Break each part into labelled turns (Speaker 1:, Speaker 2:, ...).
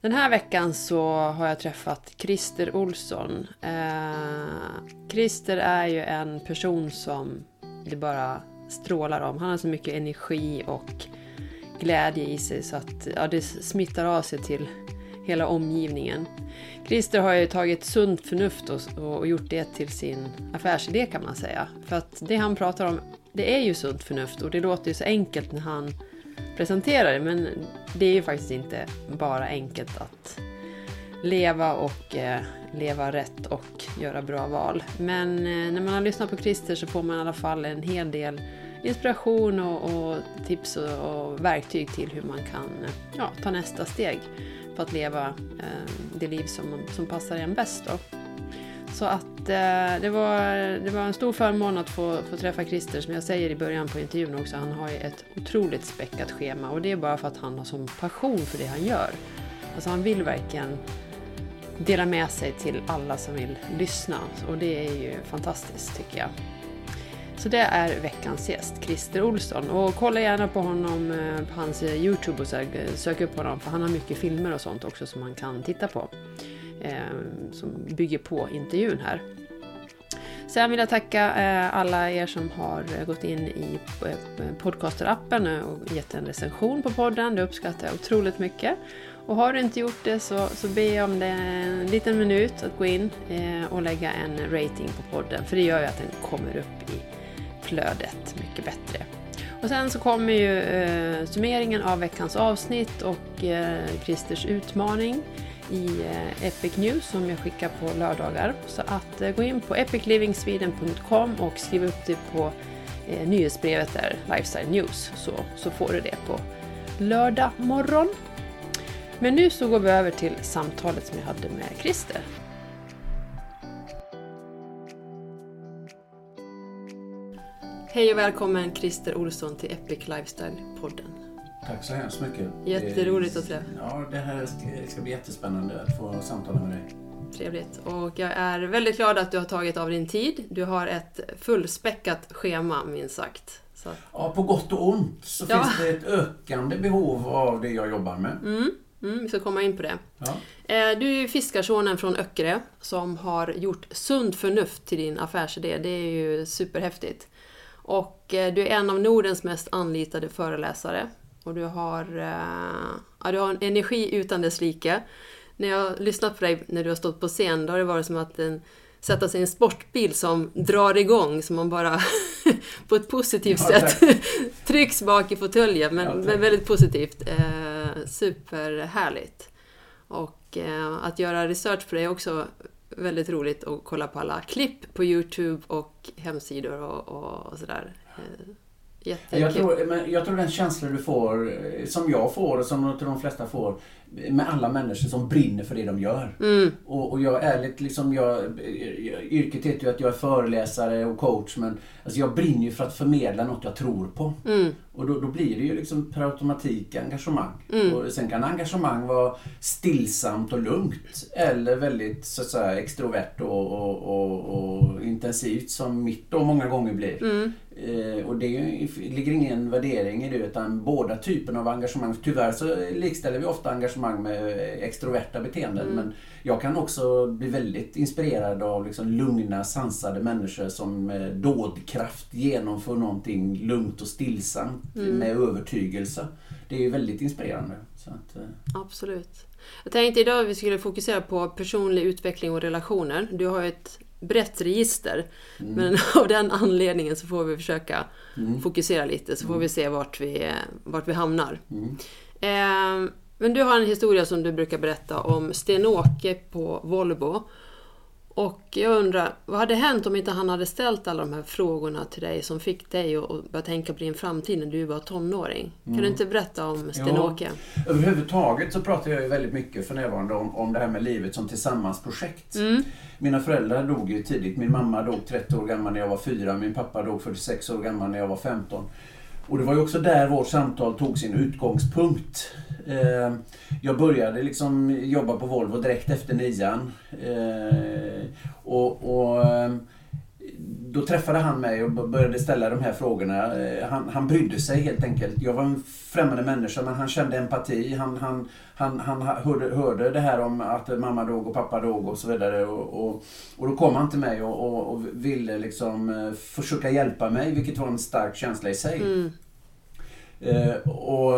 Speaker 1: Den här veckan så har jag träffat Christer Olsson. Eh, Christer är ju en person som det bara strålar om. Han har så mycket energi och glädje i sig så att ja, det smittar av sig till hela omgivningen. Christer har ju tagit sunt förnuft och, och gjort det till sin affärsidé kan man säga. För att det han pratar om, det är ju sunt förnuft och det låter ju så enkelt när han presentera det men det är ju faktiskt inte bara enkelt att leva och eh, leva rätt och göra bra val. Men eh, när man har lyssnat på Christer så får man i alla fall en hel del inspiration och, och tips och, och, verktyg till hur man kan ja, ta nästa steg för att leva eh, det liv som, som passar en bäst. Då. Så att eh, det, var, det var en stor förmån att få, få träffa Christer, som jag säger i början på intervjun också. Han har ju ett otroligt späckat schema och det är bara för att han har sån passion för det han gör. Alltså han vill verkligen dela med sig till alla som vill lyssna och det är ju fantastiskt tycker jag. Så det är veckans gäst, Christer Olsson. Och kolla gärna på honom eh, på hans eh, Youtube och eh, sök upp honom för han har mycket filmer och sånt också som man kan titta på. Eh, som bygger på intervjun här. Sen vill jag tacka eh, alla er som har gått in i eh, podcasterappen och gett en recension på podden. Det uppskattar jag otroligt mycket. Och har du inte gjort det så, så ber jag om det en liten minut att gå in eh, och lägga en rating på podden. För det gör ju att den kommer upp i flödet mycket bättre. Och sen så kommer ju eh, summeringen av veckans avsnitt och eh, Christers utmaning i eh, Epic News som jag skickar på lördagar. Så att eh, gå in på epiclivingsweden.com och skriv upp dig på eh, nyhetsbrevet där, Lifestyle News, så, så får du det på lördag morgon. Men nu så går vi över till samtalet som jag hade med Christer. Hej och välkommen Christer Olsson till Epic Lifestyle-podden.
Speaker 2: Tack så hemskt mycket.
Speaker 1: Jätteroligt att träffa
Speaker 2: Ja, det här ska bli jättespännande att få samtala med dig.
Speaker 1: Trevligt. Och jag är väldigt glad att du har tagit av din tid. Du har ett fullspäckat schema, minst sagt. Så.
Speaker 2: Ja, på gott och ont så ja. finns det ett ökande behov av det jag jobbar med.
Speaker 1: Mm. Mm, vi ska komma in på det.
Speaker 2: Ja.
Speaker 1: Eh, du är ju fiskarsonen från Öckerö som har gjort sunt förnuft till din affärsidé. Det är ju superhäftigt. Och eh, du är en av Nordens mest anlitade föreläsare. Och du har, eh, ja, du har en energi utan dess like. När jag har lyssnat på dig när du har stått på scen, då har det varit som att en, sätta sig i en sportbil som drar igång, som man bara på ett positivt ja, sätt trycks bak i fåtöljen, men, ja, men, väldigt positivt. Eh, superhärligt. Och eh, att göra research på det är också väldigt roligt att kolla på alla klipp på Youtube och hemsidor och, och, och sådär. Eh, Jättekul.
Speaker 2: Jag tror, men jag tror den känslan du får, eh, som jag får och som jag tror de flesta får, med alla människor som brinner för det de gör.
Speaker 1: Mm.
Speaker 2: Och, och jag ärligt, liksom jag, yrket heter ju att jag är föreläsare och coach men alltså jag brinner ju för att förmedla något jag tror på.
Speaker 1: Mm.
Speaker 2: Och då, då blir det ju liksom per automatik engagemang.
Speaker 1: Mm.
Speaker 2: Och sen kan engagemang vara stillsamt och lugnt eller väldigt så att säga, extrovert och, och, och, och intensivt som mitt då många gånger blir.
Speaker 1: Mm.
Speaker 2: Eh, och det ju- ligger ingen värdering i det utan båda typerna av engagemang. Tyvärr så likställer vi ofta engagemang med extroverta beteenden.
Speaker 1: Mm.
Speaker 2: Men jag kan också bli väldigt inspirerad av liksom lugna, sansade människor som med dådkraft genomför någonting lugnt och stillsamt
Speaker 1: Mm.
Speaker 2: med övertygelse. Det är ju väldigt inspirerande. Att, eh,
Speaker 1: Absolut. Jag tänkte idag att vi skulle fokusera på personlig utveckling och relationer. Du har ju ett brett register.
Speaker 2: Mm.
Speaker 1: Men av den anledningen så får vi försöka fokusera lite så får vi se vart vi, vart vi hamnar.
Speaker 2: Mm.
Speaker 1: Eh, men du har en historia som du brukar berätta om Sten-Åke på Volvo. Och jag undrar, vad hade hänt om inte han hade ställt alla de här frågorna till dig som fick dig att börja tänka på din framtid när du var tonåring? Kan du inte berätta om Sten-Åke?
Speaker 2: Överhuvudtaget så pratar jag ju väldigt mycket för närvarande om, om det här med livet som tillsammansprojekt.
Speaker 1: Mm.
Speaker 2: Mina föräldrar dog ju tidigt. Min mamma dog 30 år gammal när jag var 4. Min pappa dog 46 år gammal när jag var 15. Och det var ju också där vårt samtal tog sin utgångspunkt. Eh, jag började liksom jobba på Volvo direkt efter nian. Eh, och, och eh, då träffade han mig och började ställa de här frågorna. Han, han brydde sig helt enkelt. Jag var en främmande människa men han kände empati. Han, han, han, han hörde, hörde det här om att mamma dog och pappa dog och så vidare. Och, och, och då kom han till mig och, och, och ville liksom eh, försöka hjälpa mig vilket var en stark känsla i sig.
Speaker 1: Mm.
Speaker 2: Eh, och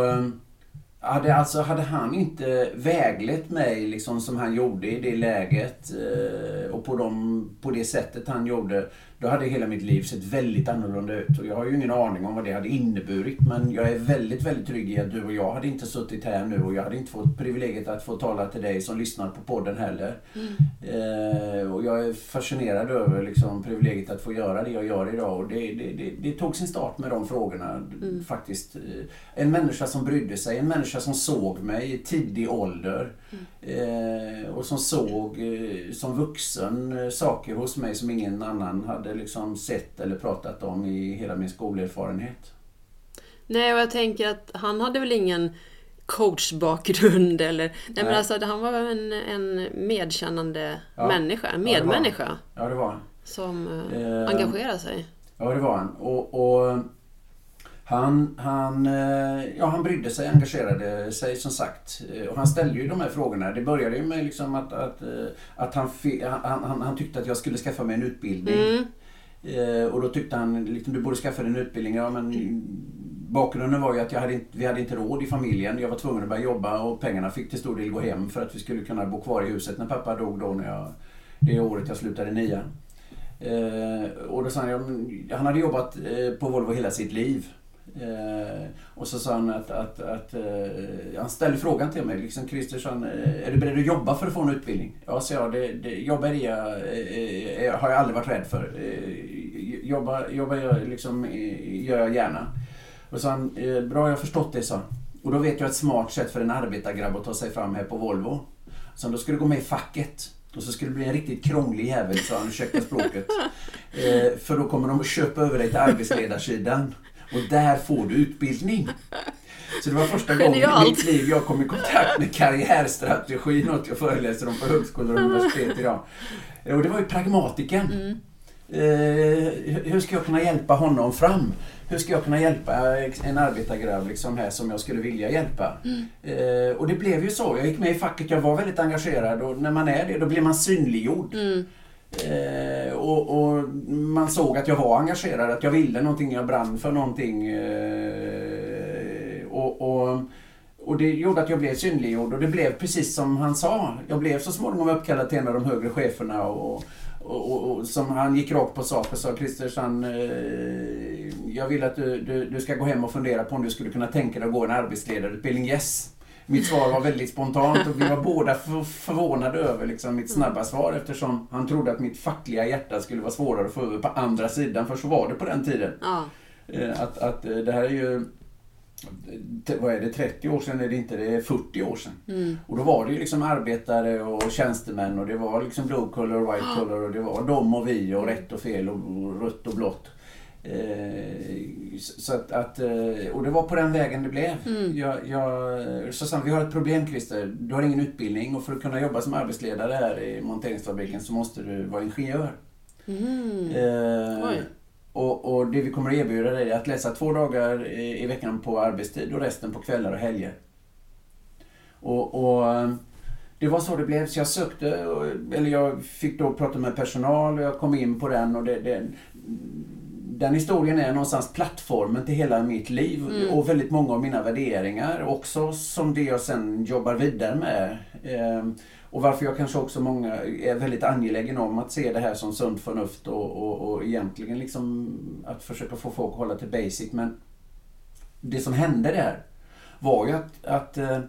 Speaker 2: hade, alltså, hade han inte väglett mig liksom som han gjorde i det läget eh, och på, de, på det sättet han gjorde, då hade hela mitt liv sett väldigt annorlunda ut. Och jag har ju ingen aning om vad det hade inneburit men jag är väldigt, väldigt trygg i att du och jag hade inte suttit här nu och jag hade inte fått privilegiet att få tala till dig som lyssnar på podden heller. Eh, och jag är fascinerad över liksom, privilegiet att få göra det jag gör idag. Och det, det, det, det tog sin start med de frågorna faktiskt. Eh, En människa som brydde sig, en människa som såg mig i tidig ålder. Eh, och som såg eh, som vuxen eh, saker hos mig som ingen annan hade liksom sett eller pratat om i hela min skolerfarenhet.
Speaker 1: Nej, och jag tänker att han hade väl ingen coachbakgrund eller... Nej, men
Speaker 2: Nej.
Speaker 1: alltså han var en, en medkännande
Speaker 2: Ja.
Speaker 1: människa, en
Speaker 2: Ja, det var han.
Speaker 1: medmänniska
Speaker 2: Ja, det var han.
Speaker 1: som eh,
Speaker 2: Eh,
Speaker 1: engagerar sig.
Speaker 2: Ja, det var han. Och, och han, han, eh, ja, han brydde sig, engagerade sig som sagt. Eh, Och han ställde ju de här frågorna. Det började ju med liksom att, att, att han, han, han, han tyckte att jag skulle skaffa mig en utbildning.
Speaker 1: Mm.
Speaker 2: Eh, Och då tyckte han liksom, du borde skaffa dig en utbildning. Ja, men bakgrunden var ju att jag hade inte, vi hade inte råd i familjen. Jag var tvungen att börja jobba och pengarna fick till stor del gå hem för att vi skulle kunna bo kvar i huset när pappa dog då när jag, det året jag slutade nian. Eh, och då sa han, han hade jobbat eh, på Volvo hela sitt liv. Eh, och så sa han att, att, att eh, han ställde frågan till mig, liksom han, eh, är du beredd att jobba för att få en utbildning? Ja, sa jag, det, det, jobba är jag, eh, har jag aldrig varit rädd för. Jobba jobba jag, liksom, gör jag gärna. Och så sa han, bra jag har förstått det, sa han. Och då vet jag ett smart sätt för en arbetargrabb att ta sig fram här på Volvo. Så då skulle du gå med i facket. Och så skulle det bli en riktigt krånglig jävel, sa han, ursäkta språket. Eh, för då kommer de att köpa över dig till arbetsledarsidan. Och där får du utbildning. Så det var första gången i
Speaker 1: Genialt.
Speaker 2: mitt liv jag kom i kontakt med karriärstrategi, något jag föreläser om på högskolor och universitet idag. Eh, Och det var ju pragmatiken. Eh, hur- ska jag kunna hjälpa honom fram? Hur ska jag kunna hjälpa en arbetargrabb liksom här som jag skulle vilja hjälpa? Eh, och det blev ju så. Jag gick med i facket, jag var väldigt engagerad och när man är det då blir man synliggjord.
Speaker 1: Mm.
Speaker 2: Eh, och, och man såg att jag var engagerad, att jag ville någonting, jag brann för någonting. Eh, och, och, och det gjorde att jag blev synliggjord och det blev precis som han sa. Jag blev så småningom uppkallad till en av de högre cheferna och, och, och, och som han gick rakt på sak och sa Christersson, eh, jag vill att du, du, du ska gå hem och fundera på om du skulle kunna tänka dig att gå en arbetsledarutbildning. Yes! Mitt svar var väldigt spontant och vi var båda för, förvånade över liksom mitt snabba svar eftersom han trodde att mitt fackliga hjärta skulle vara svårare att få över på andra sidan, för så var det på den tiden.
Speaker 1: Ja.
Speaker 2: Eh, Att, att eh, det här är ju vad är det, 30 år sedan är det inte, det är 40 år sedan.
Speaker 1: Mm.
Speaker 2: Och då var det ju liksom arbetare och tjänstemän och det var liksom blue collar och white collar och det var de och vi och rätt och fel och och rött och blått. Eh, så att, att, eh, och det var på den vägen det blev.
Speaker 1: Mm.
Speaker 2: Jag, jag, han, vi har ett problem Christer, du har ingen utbildning och för att kunna jobba som arbetsledare här i monteringsfabriken så måste du vara ingenjör.
Speaker 1: Mm.
Speaker 2: Eh, och, och det vi kommer att erbjuda dig är att läsa två dagar i, i veckan på arbetstid och resten på kvällar och helger. Och, och det var så det blev. Så jag sökte, eller jag fick då prata med personal och jag kom in på den och det, det, den historien är någonstans plattformen till hela mitt liv och väldigt många av mina värderingar också som det jag sen jobbar vidare med. Ehm, Och varför jag kanske också många är väldigt angelägen om att se det här som sunt förnuft och, och, och egentligen liksom att försöka få folk att hålla till basic. Men det som hände där var ju att, att eh,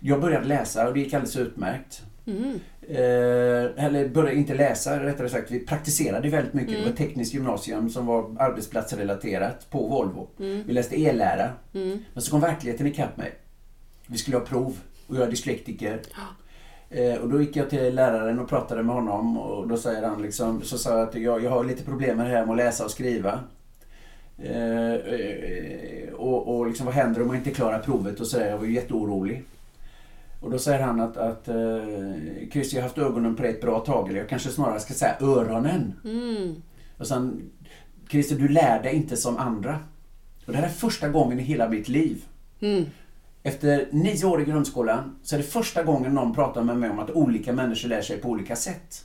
Speaker 2: jag började läsa och det gick alldeles utmärkt.
Speaker 1: Mm.
Speaker 2: Eh, eller började inte läsa, rättare sagt. Vi praktiserade väldigt mycket. Det var ett tekniskt gymnasium som var arbetsplatsrelaterat på Volvo. Vi läste e-lära. Men så kom verkligheten ikapp mig. Vi skulle ha prov och jag är dyslektiker. Eh, och då gick jag till läraren och pratade med honom och då säger han liksom, så sa jag att jag, jag har lite problem med det här med att läsa och skriva. Eh, eh, och, och liksom, vad händer om man inte klarar provet och sådär. Jag var ju jätteorolig. Och då säger han att, att eh, Christer, jag har haft ögonen på dig ett bra tag. Eller jag kanske snarare ska säga öronen.
Speaker 1: Mm.
Speaker 2: Och sen, Christer, du lär dig inte som andra. Och det här är första gången i hela mitt liv.
Speaker 1: Mm.
Speaker 2: Efter nio år i grundskolan så är det första gången någon pratar med mig om att olika människor lär sig på olika sätt.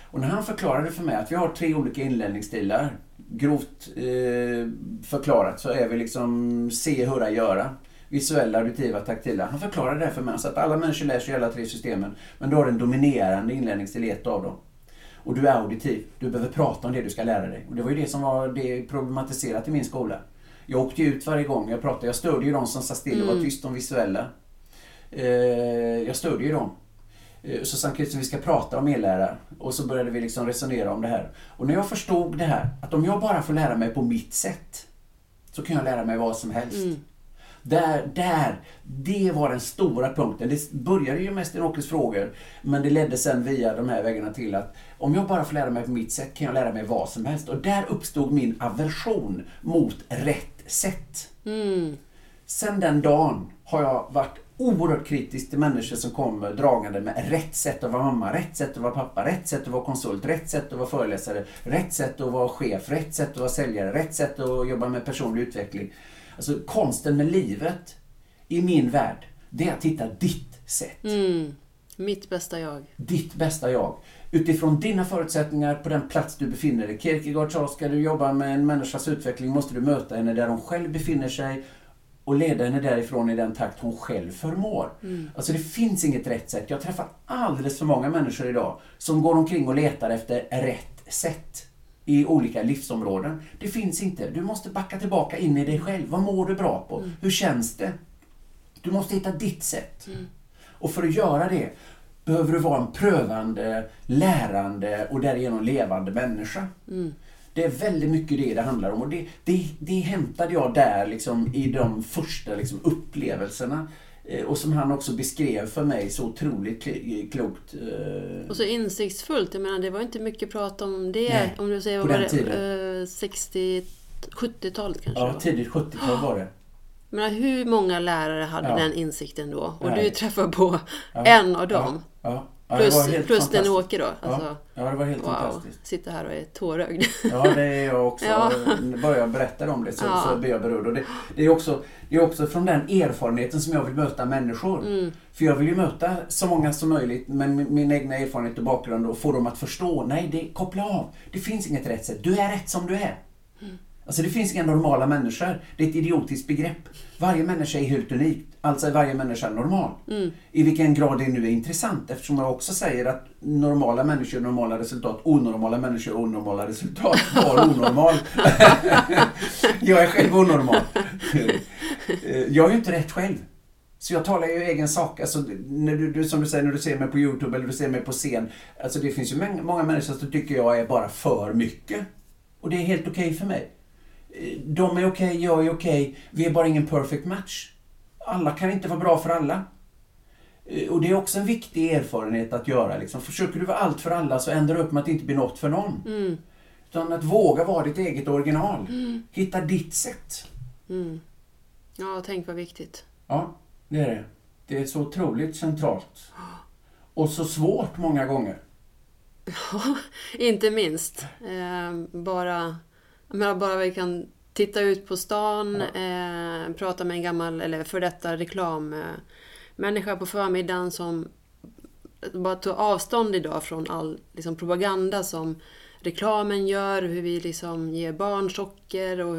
Speaker 2: Och när han förklarade för mig att vi har tre olika inlärningsstilar, grovt eh, förklarat så är vi liksom se, höra, göra. Visuella, auditiva, taktila. Han förklarade det för mig. Så att alla människor lär sig i alla tre systemen. Men du har en dominerande inlärningsstil i ett av dem. Och du är auditiv. Du behöver prata om det du ska lära dig. Och det var ju det som var det problematiserat i min skola. Jag åkte ju ut varje gång jag pratade. Jag störde ju de som satt still och var tyst om visuella. Eh, jag störde ju dem. Eh, Så sa Christer, vi ska prata om e-lära. Och så började vi liksom resonera om det här. Och när jag förstod det här, att om jag bara får lära mig på mitt sätt, så kan jag lära mig vad som helst. Där, där, det var den stora punkten. Det började ju mest i Åkes frågor, men det ledde sen via de här vägarna till att om jag bara får lära mig på mitt sätt kan jag lära mig vad som helst. Och där uppstod min aversion mot rätt sätt.
Speaker 1: Mm.
Speaker 2: Sen den dagen har jag varit oerhört kritisk till människor som kommer dragande med rätt sätt att vara mamma, rätt sätt att vara pappa, rätt sätt att vara konsult, rätt sätt att vara föreläsare, rätt sätt att vara chef, rätt sätt att vara säljare, rätt sätt att jobba med personlig utveckling. Alltså konsten med livet i min värld, det är att hitta ditt sätt.
Speaker 1: Mm. Mitt bästa jag.
Speaker 2: Ditt bästa jag. Utifrån dina förutsättningar på den plats du befinner dig. Kierkegaard sa, ska du jobba med en människas utveckling måste du möta henne där hon själv befinner sig och leda henne därifrån i den takt hon själv förmår. Alltså det finns inget rätt sätt. Jag träffar alldeles för många människor idag som går omkring och letar efter rätt sätt i olika livsområden. Det finns inte. Du måste backa tillbaka in i dig själv. Vad mår du bra på? Hur känns det? Du måste hitta ditt sätt. Och för att göra det behöver du vara en prövande, lärande och därigenom levande människa. Det är väldigt mycket det det handlar om och det, det, det hämtade jag där liksom, i de första liksom, upplevelserna. Eh, Och som han också beskrev för mig så otroligt kl- klokt. eh,
Speaker 1: Och så insiktsfullt. Jag menar, det var inte mycket prat om det.
Speaker 2: Nej,
Speaker 1: om du säger, vad var det?
Speaker 2: tiden.
Speaker 1: Eh, 60, 70-talet kanske
Speaker 2: Ja, tidigt 70-tal var det.
Speaker 1: Menar, hur många lärare hade
Speaker 2: Ja.
Speaker 1: den insikten då? Och
Speaker 2: Nej.
Speaker 1: du träffar på
Speaker 2: Ja.
Speaker 1: en av dem.
Speaker 2: Ja, ja.
Speaker 1: Plus plus den
Speaker 2: fantastiskt.
Speaker 1: Åke då. Alltså,
Speaker 2: ja, ja, det var helt
Speaker 1: wow,
Speaker 2: fantastiskt.
Speaker 1: sitter här och är tårögd.
Speaker 2: Ja, det är jag också.
Speaker 1: Ja.
Speaker 2: Börjar jag berätta om det så,
Speaker 1: Ja.
Speaker 2: så blir jag berörd. Och det, det, är också, det är också från den erfarenheten som jag vill möta människor.
Speaker 1: Mm.
Speaker 2: För jag vill ju möta så många som möjligt med min, min egna erfarenhet och bakgrund och få dem att förstå. Nej, det, koppla av. Det finns inget rätt sätt. Du är rätt som du är. Alltså det finns inga normala människor. Det är ett idiotiskt begrepp. Varje människa är helt unik. Alltså är varje människa normal.
Speaker 1: Mm.
Speaker 2: I vilken grad det nu är intressant eftersom jag också säger att normala människor normala resultat, onormala människor onormala resultat. Var onormal. jag är själv onormal. Eh, jag är ju inte rätt själv. Så jag talar ju i egen sak. Alltså, när du, du, som du säger, när du ser mig på Youtube eller du ser mig på scen. Alltså det finns ju många, människor som tycker jag är bara för mycket. Och det är helt okej för mig. De är okej, jag är okej. Vi är bara ingen perfect match. Alla kan inte vara bra för alla. Eh, Och det är också en viktig erfarenhet att göra. Liksom. Försöker du vara allt för alla så ändrar det upp med att det inte blir något för någon.
Speaker 1: Mm.
Speaker 2: Utan att våga vara ditt eget original. Hitta ditt sätt.
Speaker 1: Mm. Ja, tänk vad viktigt.
Speaker 2: Ja, det är det. Det är så otroligt centralt. Och så svårt många gånger.
Speaker 1: Inte minst. Eh, bara, menar, bara vi kan titta ut på stan, eh, prata med en gammal, eller för detta reklam eh, människa på förmiddagen som bara tog avstånd idag från all liksom, propaganda som reklamen gör, hur vi liksom ger barn socker och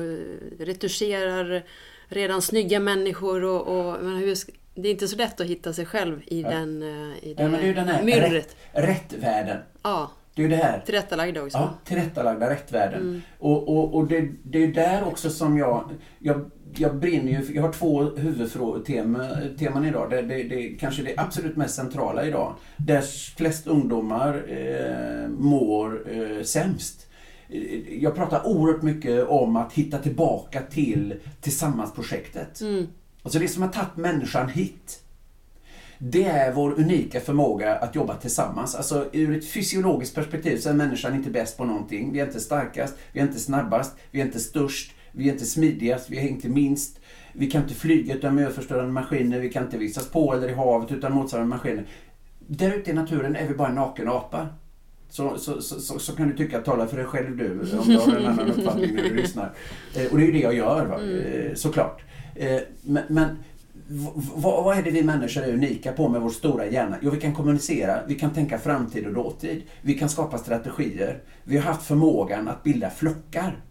Speaker 1: retuscherar redan snygga människor och, och men hur, det är inte så lätt att hitta sig själv i, den, eh, i det
Speaker 2: Ja, men det
Speaker 1: myrret.
Speaker 2: rätt, rättvärlden.
Speaker 1: Ja,
Speaker 2: Det är ju det här.
Speaker 1: tillrättalagda också.
Speaker 2: Ja, tillrättalagda rättvärden. Och, och, och det, det är där också som jag, jag, jag brinner ju, jag har två huvudteman idag. Det, det, det kanske det absolut mest centrala idag. Där flest ungdomar eh, mår eh, sämst. Eh, Jag pratar oerhört mycket om att hitta tillbaka till Tillsammansprojektet. Alltså det som har tagit människan hit. Det är vår unika förmåga att jobba tillsammans. Alltså ur ett fysiologiskt perspektiv så är människan inte bäst på någonting. Vi är inte starkast, vi är inte snabbast, vi är inte störst, vi är inte smidigast, vi är inte minst. Vi kan inte flyga utan miljöförstörande maskiner, vi kan inte vistas på eller i havet utan motsvarande maskiner. Där ute i naturen är vi bara en naken apa. Så, så, så, så, kan du tycka, tala för dig själv du, om du har en annan uppfattning när du lyssnar. Eh, och det är ju det jag gör, va? Eh, såklart. Eh, men, vad är det vi människor är unika på med vår stora hjärna? Jo, vi kan kommunicera, vi kan tänka framtid och dåtid, vi kan skapa strategier. Vi har haft förmågan att bilda flockar.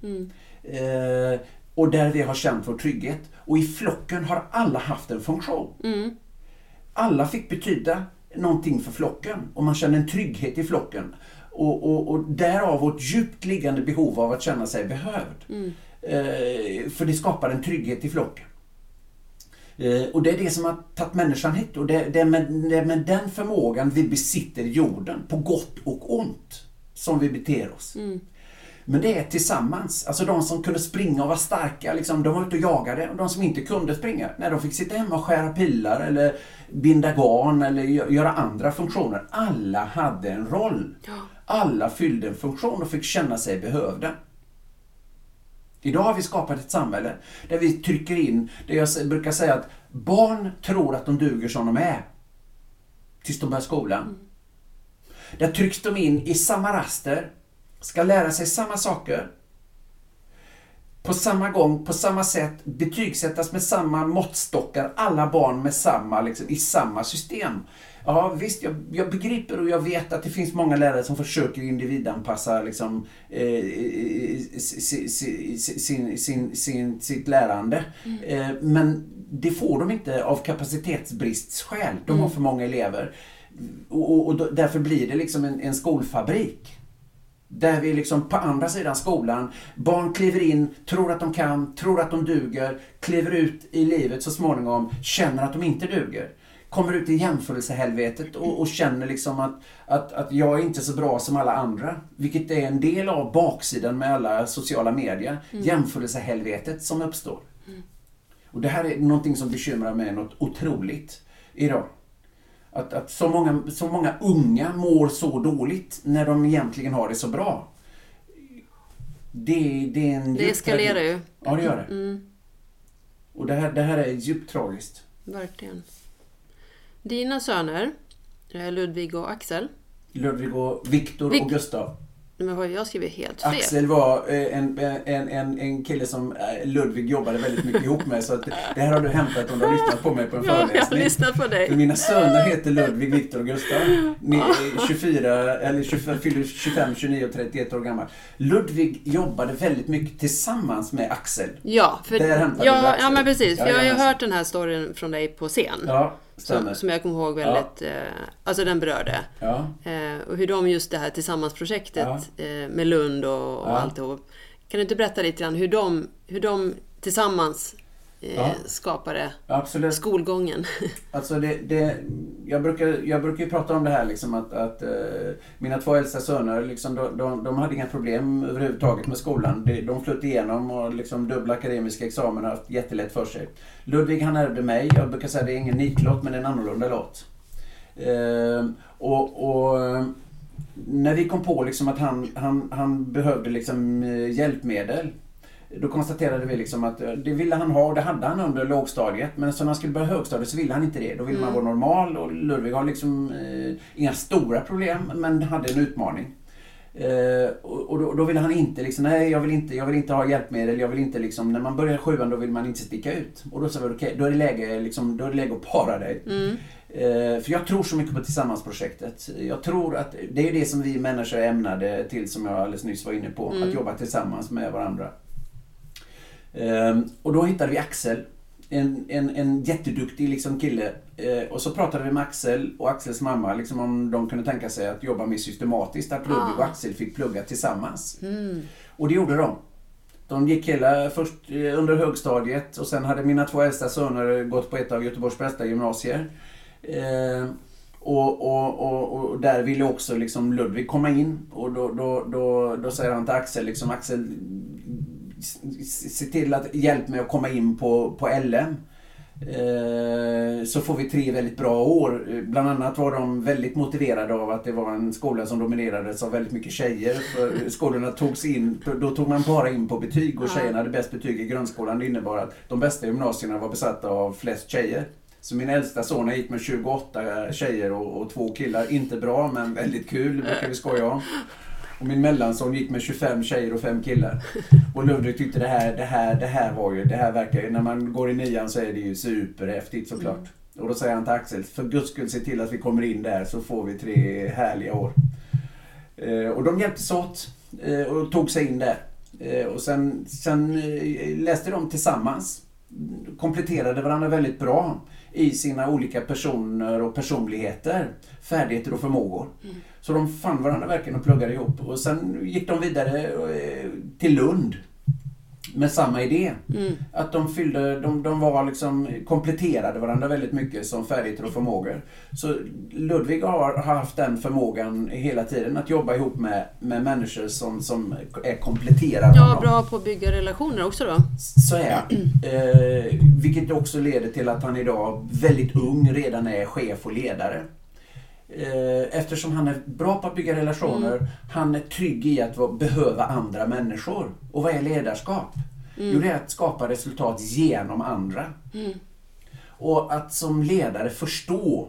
Speaker 2: Eh, och där vi har känt vår trygghet. Och i flocken har alla haft en funktion. Alla fick betyda någonting för flocken och man känner en trygghet i flocken. Och, och, och därav vårt djupt liggande behov av att känna sig behövd. Eh, för det skapar en trygghet i flocken. Eh, och det är det som har tagit människan hit och det, det, är med, det är med den förmågan vi besitter jorden, på gott och ont, som vi beter oss. Men det är tillsammans. Alltså de som kunde springa och var starka, liksom, de var ute och jagade. Och de som inte kunde springa, nej, de fick sitta hemma och skära pilar eller binda garn eller gö- göra andra funktioner. Alla hade en roll. Alla fyllde en funktion och fick känna sig behövda. Idag har vi skapat ett samhälle där vi trycker in, det jag brukar säga att barn tror att de duger som de är. Tills de börjar skolan. Där trycks de in i samma raster, ska lära sig samma saker. På samma gång, på samma sätt, betygsättas med samma måttstockar, alla barn med samma, liksom, i samma system. Ja visst, jag, jag begriper och jag vet att det finns många lärare som försöker individanpassa liksom, eh, sin, sin, sin, sin, sitt lärande. Eh, men det får de inte av kapacitetsbristskäl. De har för många elever. Och, och, och därför blir det liksom en, en skolfabrik. Där vi liksom på andra sidan skolan, barn kliver in, tror att de kan, tror att de duger, kliver ut i livet så småningom, känner att de inte duger. Kommer ut i jämförelsehelvetet och, och känner liksom att, att, att jag är inte så bra som alla andra. Vilket är en del av baksidan med alla sociala medier. Jämförelsehelvetet som uppstår. Och det här är någonting som bekymrar mig något otroligt idag. Att, att så, många, så många unga mår så dåligt när de egentligen har det så bra. Det, det är en
Speaker 1: Det eskalerar ju.
Speaker 2: Ja, det gör det. Och det här, det här är djupt tragiskt.
Speaker 1: Verkligen. Dina söner, eh, Ludvig och Axel.
Speaker 2: Ludvig och Viktor
Speaker 1: Vik-
Speaker 2: och Gustav.
Speaker 1: Men vad jag skrivit helt fel.
Speaker 2: Axel var eh, en, en, en, en kille som eh, Ludvig jobbade väldigt mycket ihop med. Så att det här har du hämtat om du har lyssnat på mig på en
Speaker 1: Ja, jag har
Speaker 2: föreläsning.
Speaker 1: lyssnat på
Speaker 2: För
Speaker 1: dig.
Speaker 2: mina söner heter Ludvig, Viktor och Gustav. Ni är 24, eller 25, fyller 25, 29 och 31 år gammal. Ludvig jobbade väldigt mycket tillsammans med Axel.
Speaker 1: Ja, för,
Speaker 2: Där hämtade du
Speaker 1: ja,
Speaker 2: Axel.
Speaker 1: ja, men precis. För jag har ju
Speaker 2: Jajamensan.
Speaker 1: hört den här storyn från dig på scen.
Speaker 2: Ja.
Speaker 1: Som, som jag kommer ihåg väldigt, eh, alltså den berörde.
Speaker 2: Ja.
Speaker 1: Eh, och hur de just det här tillsammansprojektet eh, med Lund och, och
Speaker 2: Ja.
Speaker 1: alltihop. Kan du inte berätta lite grann hur de, hur de tillsammans
Speaker 2: Ja.
Speaker 1: skapade
Speaker 2: Absolut.
Speaker 1: skolgången.
Speaker 2: Alltså det, det, jag, brukar, jag brukar ju prata om det här liksom att, att eh, mina två äldsta söner liksom, de, de, de hade inga problem överhuvudtaget med skolan. De, de flöt igenom och liksom dubbla akademiska examen och haft jättelätt för sig. Ludvig han ärvde mig. Jag brukar säga att det är ingen nitlott men en annorlunda lott. Eh, och, och eh, när vi kom på liksom att han, han, han behövde liksom eh, hjälpmedel då konstaterade vi liksom att eh, det ville han ha och det hade han under lågstadiet. Men så när han skulle börja högstadiet så ville han inte det. Då ville man vara normal och Ludvig har liksom eh, inga stora problem men hade en utmaning. Eh, och och då, då ville han inte liksom, nej jag vill inte, jag vill inte ha hjälpmedel, jag vill inte liksom, när man börjar sjuan då vill man inte sticka ut. Och då sa vi okej, då är det läge, liksom, då är det läge att para dig. Eh, för jag tror så mycket på Tillsammansprojektet. Jag tror att det är det som vi människor är ämnade till som jag alldeles nyss var inne på. Att jobba tillsammans med varandra. Ehm, och då hittade vi Axel. En, en, en jätteduktig liksom kille. Eh, och så pratade vi med Axel och Axels mamma liksom om de kunde tänka sig att jobba mer systematiskt. Att Ludvig och Axel fick plugga tillsammans. Och det gjorde de. De gick hela först eh, under högstadiet och sen hade mina två äldsta söner gått på ett av Göteborgs bästa gymnasier. Eh, och, och, och, och där ville också liksom Ludvig komma in och då, då, då, då säger han till Axel liksom Axel se till att hjälp mig att komma in på, på LM. Eh, så får vi tre väldigt bra år. Bland annat var de väldigt motiverade av att det var en skola som dominerades av väldigt mycket tjejer. För skolorna togs in, då tog man bara in på betyg och tjejerna hade bäst betyg i grundskolan. Det innebar att de bästa gymnasierna var besatta av flest tjejer. Så min äldsta son gick med 28 tjejer och, och två killar. Inte bra men väldigt kul, brukar vi skoja om. Och min mellanson gick med 25 tjejer och 5 killar. Och Ludvig tyckte det här, det här, det här var ju, det här verkar ju, när man går i nian så är det ju superhäftigt såklart. Och då säger han till Axel, för guds skull se till att vi kommer in där så får vi tre härliga år. Eh, och de hjälptes åt eh, och tog sig in där. Eh, och sen, sen läste de tillsammans. Kompletterade varandra väldigt bra i sina olika personer och personligheter, färdigheter och förmågor. Så de fann varandra verkligen och pluggade ihop. Och sen gick de vidare eh, till Lund med samma idé. Att de fyllde, de, de var liksom, kompletterade varandra väldigt mycket som färdigheter och förmågor. Så Ludvig har, har haft den förmågan hela tiden att jobba ihop med, med människor som, som är kompletterande
Speaker 1: Ja, bra på att bygga relationer också då.
Speaker 2: Så är. Eh, vilket också leder till att han idag, väldigt ung, redan är chef och ledare. Eh, eftersom han är bra på att bygga relationer, han är trygg i att behöva andra människor. Och vad är ledarskap? Jo, det är att skapa resultat genom andra. Och att som ledare förstå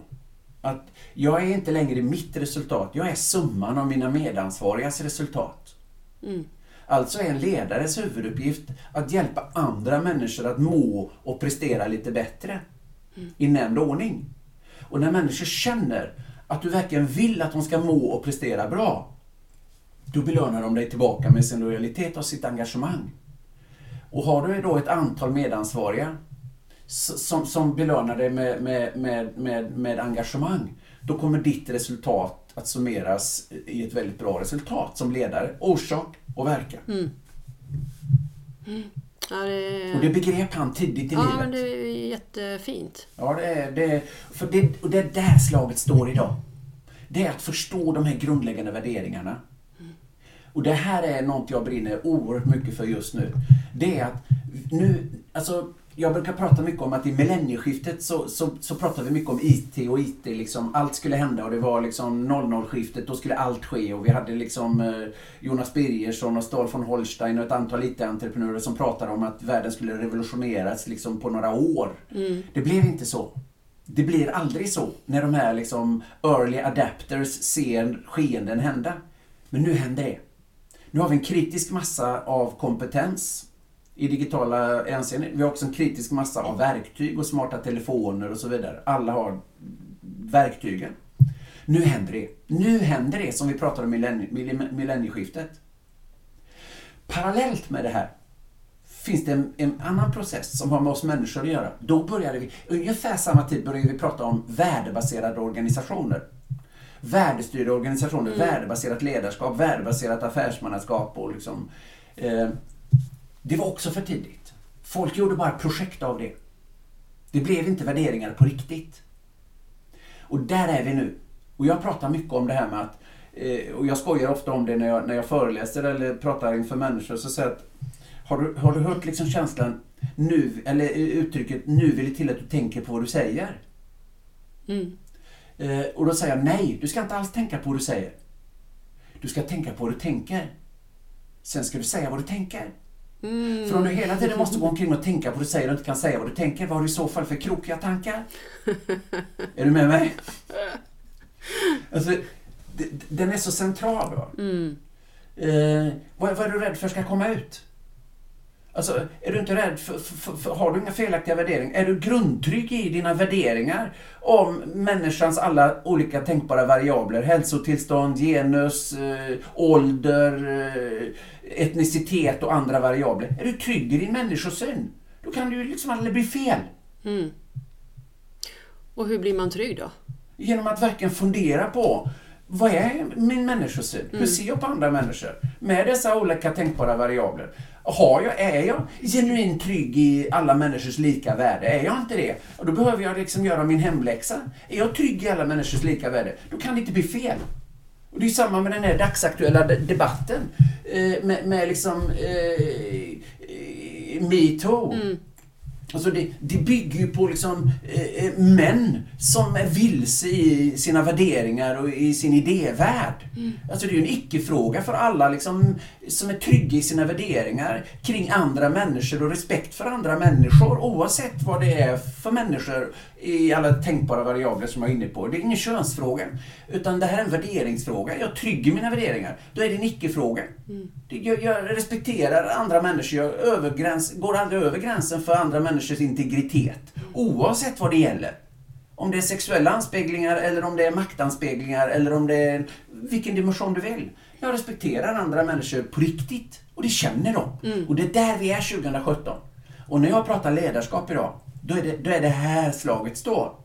Speaker 2: att jag är inte längre mitt resultat, jag är summan av mina medansvarigas resultat. Alltså är en ledares huvuduppgift att hjälpa andra människor att må och prestera lite bättre. I nämnd ordning. Och när människor känner att du verkligen vill att de ska må och prestera bra, då belönar de dig tillbaka med sin lojalitet och sitt engagemang. Och har du då ett antal medansvariga som, som belönar dig med, med, med, med, med engagemang, då kommer ditt resultat att summeras i ett väldigt bra resultat som ledare. Orsak och verkan. Mm.
Speaker 1: Ja, det,
Speaker 2: Och det begrep han tidigt i
Speaker 1: ja
Speaker 2: livet.
Speaker 1: men det är jättefint.
Speaker 2: Ja, det är, det för det, och det är där slaget står idag. Det är att förstå de här grundläggande värderingarna. Och det här är något jag brinner oerhört mycket för just nu. Det är att nu, alltså jag brukar prata mycket om att i millennieskiftet så, så, så pratar vi mycket om IT och IT, liksom, allt skulle hända och det var liksom 00-skiftet, då skulle allt ske och vi hade liksom eh, Jonas Birgersson och Stahl von Holstein och ett antal IT-entreprenörer som pratade om att världen skulle revolutioneras liksom på några år. Det blev inte så. Det blir aldrig så när de här liksom early adapters ser skeenden hända. Men nu händer det. Nu har vi en kritisk massa av kompetens i digitala hänseenden. Vi har också en kritisk massa av verktyg och smarta telefoner och så vidare. Alla har verktygen. Nu händer det. Nu händer det som vi pratade om millennie- millennie- millennieskiftet. Parallellt med det här finns det en, en annan process som har med oss människor att göra. Då började vi, ungefär samma tid började vi prata om värdebaserade organisationer. Värdestyrda organisationer, värdebaserat ledarskap, värdebaserat affärsmannaskap och liksom. Eh, det var också för tidigt. Folk gjorde bara projekt av det. Det blev inte värderingar på riktigt. Och där är vi nu. Och jag pratar mycket om det här med att, eh, och jag skojar ofta om det när jag, när jag föreläser eller pratar inför människor, så säger jag att har du, har du hört liksom känslan nu, eller uttrycket nu vill det till att du tänker på vad du säger?
Speaker 1: Mm.
Speaker 2: Eh, och då säger jag nej, du ska inte alls tänka på vad du säger. Du ska tänka på vad du tänker. Sen ska du säga vad du tänker.
Speaker 1: Mm.
Speaker 2: För om du hela tiden måste gå omkring och tänka på vad du säger och inte kan säga vad du tänker, vad har du i så fall för krokiga tankar? är du med mig? Alltså, den är så central. Va?
Speaker 1: Mm.
Speaker 2: Eh, vad, vad är du rädd för ska komma ut? Alltså, är du inte rädd för, för, för, har du inga felaktiga värderingar? Är du grundtrygg i dina värderingar om människans alla olika tänkbara variabler? Hälsotillstånd, genus, eh, ålder, eh, etnicitet och andra variabler. Är du trygg i din människosyn? Då kan du ju liksom aldrig bli fel.
Speaker 1: Mm. Och hur blir man trygg då?
Speaker 2: Genom att verkligen fundera på vad är min människosyn? Hur ser jag på andra människor? Med dessa olika tänkbara variabler. Har jag, är jag genuint trygg i alla människors lika värde? Är jag inte det? Och då behöver jag liksom göra min hemläxa. Är jag trygg i alla människors lika värde? Då kan det inte bli fel. Och det är samma med den här dagsaktuella de- debatten. Eh, med, med liksom eh, eh, metoo. Alltså det, det bygger ju på liksom, eh, eh, män som är vilse i sina värderingar och i sin idévärld. Alltså det är ju en icke-fråga för alla liksom, som är trygga i sina värderingar kring andra människor och respekt för andra människor oavsett vad det är för människor i alla tänkbara variabler som jag är inne på. Det är ingen könsfråga. Utan det här är en värderingsfråga. Jag är trygg i mina värderingar. Då är det en icke-fråga. Det- Jag, jag respekterar andra människor. Jag övergräns, går aldrig över gränsen för andra människors integritet. Oavsett vad det gäller. Om det är sexuella anspeglingar eller om det är maktanspeglingar eller om det är vilken dimension du vill. Jag respekterar andra människor på riktigt. Och det känner de. Och det är där vi är 2017. Och när jag pratar ledarskap idag, då är det, då är det här slaget står.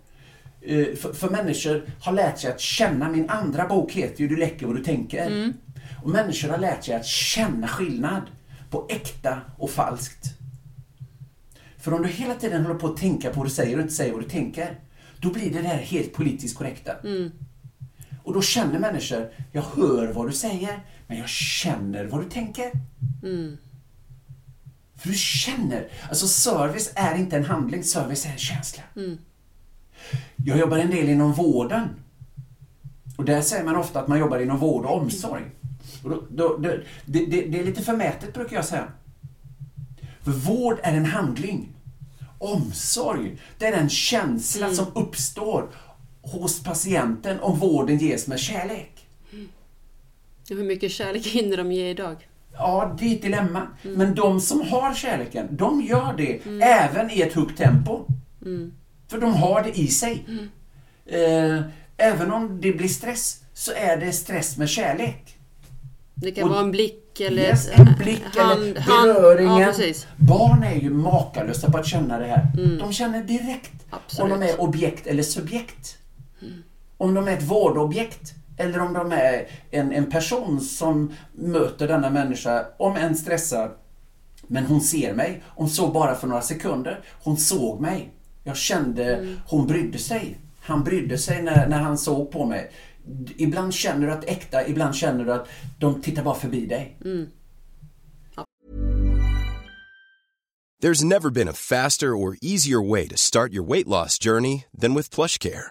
Speaker 2: Eh, För, för människor har lärt sig att känna, min andra bok heter ju Du läcker vad du tänker. Och människor har lärt sig att känna skillnad på äkta och falskt. För om du hela tiden håller på att tänka på vad du säger och inte säger vad du tänker, då blir det där helt politiskt korrekta. Och då känner människor, jag hör vad du säger, men jag känner vad du tänker. För du känner. Alltså service är inte en handling, service är en känsla. Jag jobbar en del inom vården. Och där säger man ofta att man jobbar inom vård och omsorg. Och då, då, det, det, det, det är lite förmätet brukar jag säga. För vård är en handling. Omsorg, det är en känsla som uppstår hos patienten om vården ges med kärlek.
Speaker 1: Och hur mycket kärlek hinner de ge idag?
Speaker 2: Ja, det är ett dilemma. Men de som har kärleken, de gör det även i ett högt tempo. För de har det i sig. Eh, även om det blir stress, så är det stress med kärlek.
Speaker 1: Det kan
Speaker 2: Och-
Speaker 1: vara en blick eller
Speaker 2: Yes, en blick
Speaker 1: hand-
Speaker 2: eller
Speaker 1: hand-
Speaker 2: beröringen.
Speaker 1: Ja, precis.
Speaker 2: Barn är ju makalösa på att känna det här. De känner direkt
Speaker 1: Absolut.
Speaker 2: om de är objekt eller subjekt. Om de är ett vårdobjekt eller om de är en, en person som möter denna människa, om en stressad, men hon ser mig. Hon såg bara för några sekunder. Hon såg mig. Jag kände, hon brydde sig. Han brydde sig när, när han såg på mig. Ibland känner du att äkta, ibland känner du att de tittar bara förbi dig.
Speaker 3: There's never been a faster or easier way to start your weight loss journey than with PlushCare.